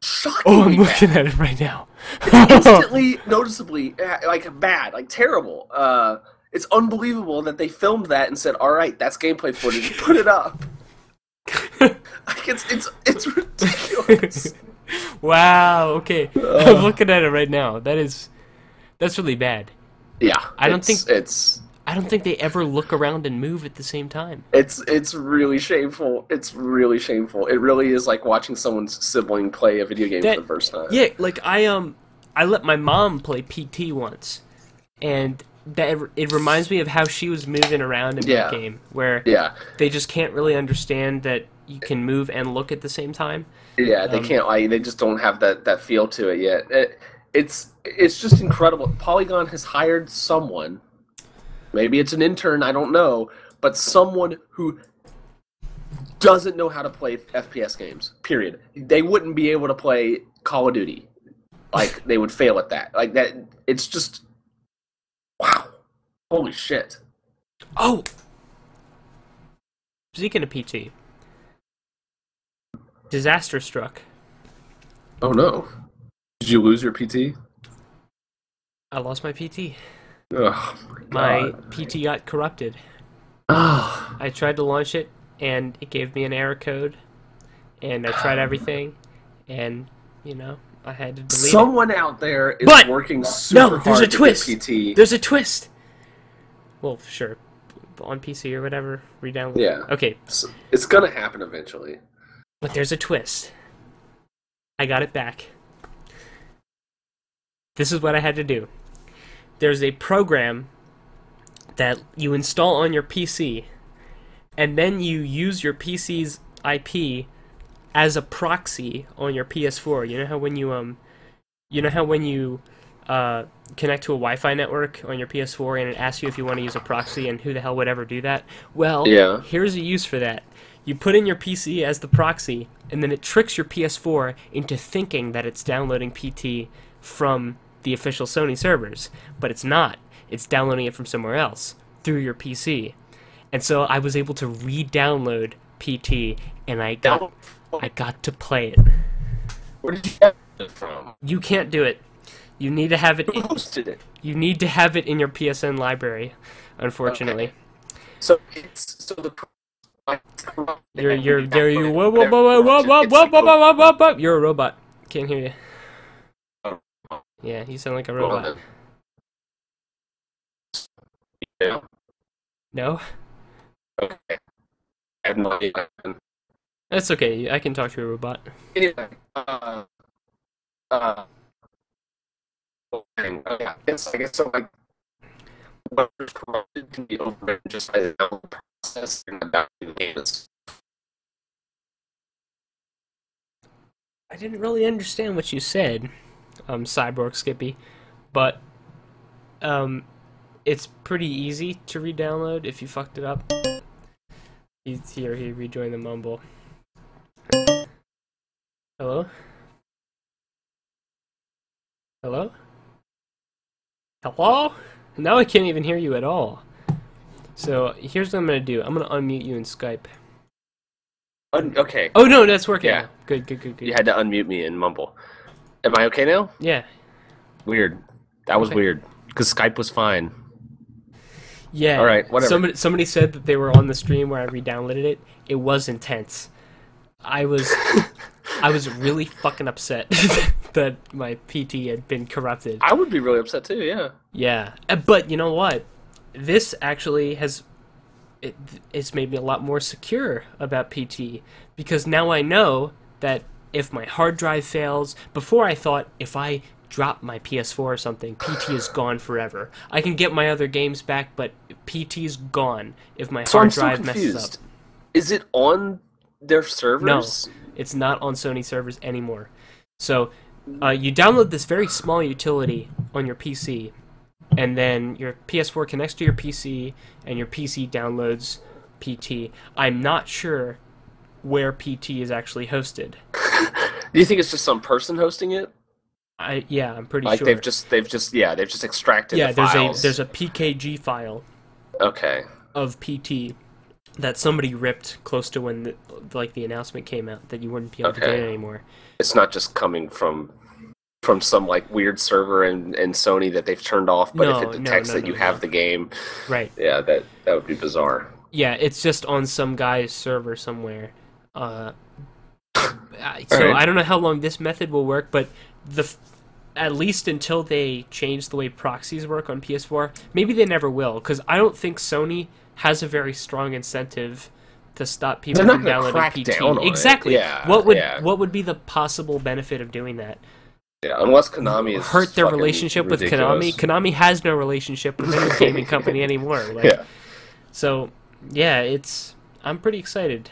[SPEAKER 2] shocking.
[SPEAKER 1] Oh, I'm looking at it right now.
[SPEAKER 2] it's instantly noticeely uh, like bad, like terrible. Uh, it's unbelievable that they filmed that and said, "All right, that's gameplay footage. Put it up." like it's it's it's ridiculous.
[SPEAKER 1] wow. Okay. I'm looking at it right now. That is that's really bad.
[SPEAKER 2] yeah,
[SPEAKER 1] I don't think-
[SPEAKER 2] it's
[SPEAKER 1] I don't think they ever look around and move at the same time.
[SPEAKER 2] It's it's really shameful. It's really shameful. It really is like watching someone's sibling play a video game
[SPEAKER 1] That-
[SPEAKER 2] for the first time.
[SPEAKER 1] Yeah, like I um I let my mom play PT once, and that it reminds me of how she was moving around in
[SPEAKER 2] Yeah.
[SPEAKER 1] that game, where
[SPEAKER 2] Yeah,
[SPEAKER 1] they just can't really understand that you can move and look at the same time.
[SPEAKER 2] yeah. They
[SPEAKER 1] Um,
[SPEAKER 2] can't like they just don't have that that feel to it yet. It, it's it's just incredible. Polygon has hired someone. Maybe it's an intern. I don't know, but someone who doesn't know how to play FPS games. Period. They wouldn't be able to play Call of Duty. Like they would fail at that. Like that. It's just wow. Holy shit.
[SPEAKER 1] Oh, speaking of PT, disaster struck.
[SPEAKER 2] Oh no. Did you lose your PT?
[SPEAKER 1] I lost my PT.
[SPEAKER 2] Oh
[SPEAKER 1] My PT got corrupted.
[SPEAKER 2] Oh,
[SPEAKER 1] I tried to launch it, and it gave me an error code, and I tried everything, and you know I had to delete it.
[SPEAKER 2] someone out there is
[SPEAKER 1] But-
[SPEAKER 2] working super
[SPEAKER 1] No,
[SPEAKER 2] hard
[SPEAKER 1] there's a
[SPEAKER 2] to
[SPEAKER 1] twist.
[SPEAKER 2] PT.
[SPEAKER 1] There's a twist. Well, sure, on PC or whatever, re-download.
[SPEAKER 2] Yeah.
[SPEAKER 1] Okay,
[SPEAKER 2] It's, it's gonna happen eventually.
[SPEAKER 1] but there's a twist. I got it back. This is what I had to do. There's a program that you install on your PC, and then you use your PC's IP as a proxy on your PS4. You know how when you um, you know how when you uh, connect to a Wi-Fi network on your PS4 and it asks you if you want to use a proxy and who the hell would ever do that? Well,
[SPEAKER 2] Yeah.
[SPEAKER 1] here's a use for that. You put in your PC as the proxy, and then it tricks your PS4 into thinking that it's downloading PT from the official Sony servers, but it's not. It's downloading it from somewhere else through your PC. And so I was able to re-download PT, and I got I got to play it.
[SPEAKER 2] Where did you get it from?
[SPEAKER 1] You can't do it. You need to have it.
[SPEAKER 2] Who hosted it?
[SPEAKER 1] You need to have it in your PSN library. Unfortunately,
[SPEAKER 2] So it's so the.
[SPEAKER 1] you're you're there. You whoa whoa whoa whoa whoa whoa whoa whoa whoa whoa whoa. You're a robot. Can't hear you.
[SPEAKER 2] Oh.
[SPEAKER 1] Yeah, you sound like a robot.
[SPEAKER 2] Yeah.
[SPEAKER 1] No,
[SPEAKER 2] Okay. I have no idea.
[SPEAKER 1] That's okay. I can talk to a robot.
[SPEAKER 2] Anyway, uh, uh, okay, oh, yeah, I guess, I guess so. Like, whatever's corrupted can be just by the process and the.
[SPEAKER 1] I didn't really understand what you said, um, Cyborg Skippy, but um, it's pretty easy to re-download if you fucked it up. He's here. He rejoined the mumble. Hello. Hello. Hello. Now I can't even hear you at all. So here's what I'm gonna do. I'm gonna unmute you in Skype.
[SPEAKER 2] Un- okay,
[SPEAKER 1] Oh no, that's working.
[SPEAKER 2] Yeah.
[SPEAKER 1] now. Good, good, good, good.
[SPEAKER 2] you had to unmute me and mumble. Am I okay now?
[SPEAKER 1] yeah.
[SPEAKER 2] Weird. That was
[SPEAKER 1] Okay.
[SPEAKER 2] weird. Because Skype was fine.
[SPEAKER 1] Yeah.
[SPEAKER 2] All right, whatever.
[SPEAKER 1] Somebody somebody said that they were on the stream where I re-downloaded it. It was intense. I was I was really fucking upset that my PT had been corrupted.
[SPEAKER 2] I would be really upset too, yeah.
[SPEAKER 1] Yeah. Uh, But you know what? This actually has it, it's made me a lot more secure about PT because now I know that if my hard drive fails, before I thought if I drop my PS4 or something, PT is gone forever. I can get my other games back, but PT is gone if my
[SPEAKER 2] So
[SPEAKER 1] hard
[SPEAKER 2] I'm
[SPEAKER 1] drive messes up.
[SPEAKER 2] Is it on their servers?
[SPEAKER 1] No, It's not on Sony servers anymore. So uh, you download this very small utility on your PC, and then your PS4 connects to your PC, and your PC downloads PT. I'm not sure where PT is actually hosted.
[SPEAKER 2] Do you think it's just some person hosting it?
[SPEAKER 1] I yeah, I'm pretty
[SPEAKER 2] Like
[SPEAKER 1] sure.
[SPEAKER 2] they've just they've just yeah they've just extracted
[SPEAKER 1] yeah,
[SPEAKER 2] the
[SPEAKER 1] there's
[SPEAKER 2] files.
[SPEAKER 1] a there's a PKG file
[SPEAKER 2] okay
[SPEAKER 1] of PT that somebody ripped close to when the, like the announcement came out that you wouldn't be able to get it anymore.
[SPEAKER 2] it's not just coming from from some like weird server in, in Sony that they've turned off, but
[SPEAKER 1] No,
[SPEAKER 2] if it detects
[SPEAKER 1] no,
[SPEAKER 2] that
[SPEAKER 1] no,
[SPEAKER 2] you
[SPEAKER 1] no.
[SPEAKER 2] have the game,
[SPEAKER 1] Right.
[SPEAKER 2] yeah, that that would be bizarre.
[SPEAKER 1] Yeah, it's just on some guy's server somewhere. Uh, so
[SPEAKER 2] Alright.
[SPEAKER 1] I don't know how long this method will work, but the at least until they change the way proxies work on PS4, maybe they never will, because I don't think Sony has a very strong incentive to stop people from downloading PT.
[SPEAKER 2] down
[SPEAKER 1] exactly.
[SPEAKER 2] Yeah,
[SPEAKER 1] what would
[SPEAKER 2] yeah.
[SPEAKER 1] what would be the possible benefit of doing that?
[SPEAKER 2] Yeah, unless Konami is
[SPEAKER 1] Hurt their relationship with. Konami. Konami has no relationship with any gaming company anymore. Like,
[SPEAKER 2] Yeah,
[SPEAKER 1] so, yeah, it's. I'm pretty excited.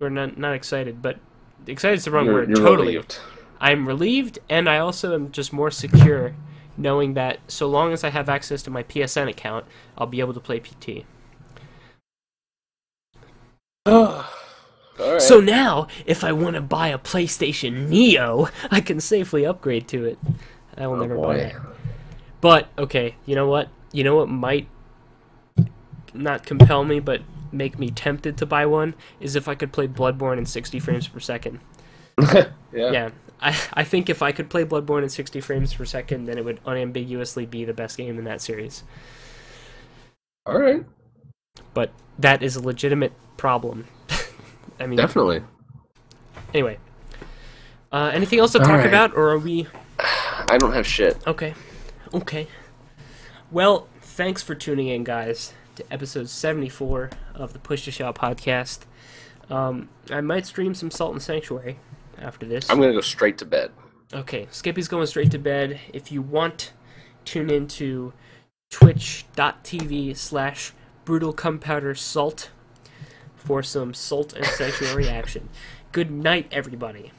[SPEAKER 1] Or not, not excited, but excited is the wrong
[SPEAKER 2] you're,
[SPEAKER 1] word.
[SPEAKER 2] you're
[SPEAKER 1] totally.
[SPEAKER 2] relieved.
[SPEAKER 1] I'm relieved, and I also am just more secure knowing that so long as I have access to my PSN account, I'll be able to play PT.
[SPEAKER 2] Right.
[SPEAKER 1] So now, if I want to buy a PlayStation Neo, I can safely upgrade to it. I will
[SPEAKER 2] Oh,
[SPEAKER 1] never buy it. But okay, you know what? You know what might not compel me, but make me tempted to buy one is if I could play Bloodborne in 60 frames per second.
[SPEAKER 2] yeah.
[SPEAKER 1] Yeah, I I think if I could play Bloodborne in 60 frames per second, then it would unambiguously be the best game in that series.
[SPEAKER 2] All right.
[SPEAKER 1] But that is a legitimate problem. I mean,
[SPEAKER 2] Definitely.
[SPEAKER 1] anyway. Uh, anything else to
[SPEAKER 2] All
[SPEAKER 1] talk
[SPEAKER 2] right.
[SPEAKER 1] about, or are we
[SPEAKER 2] I don't have shit.
[SPEAKER 1] Okay. Okay. Well, thanks for tuning in, guys, to episode 74 of the Push to Shout podcast. Um, I might stream some Salt and Sanctuary after this.
[SPEAKER 2] I'm gonna go straight to bed.
[SPEAKER 1] Okay, Skippy's going straight to bed. If you want, tune into twitch.tv slash brutal gunpowder salt for some Salt and Sanctuary action. Good night, everybody.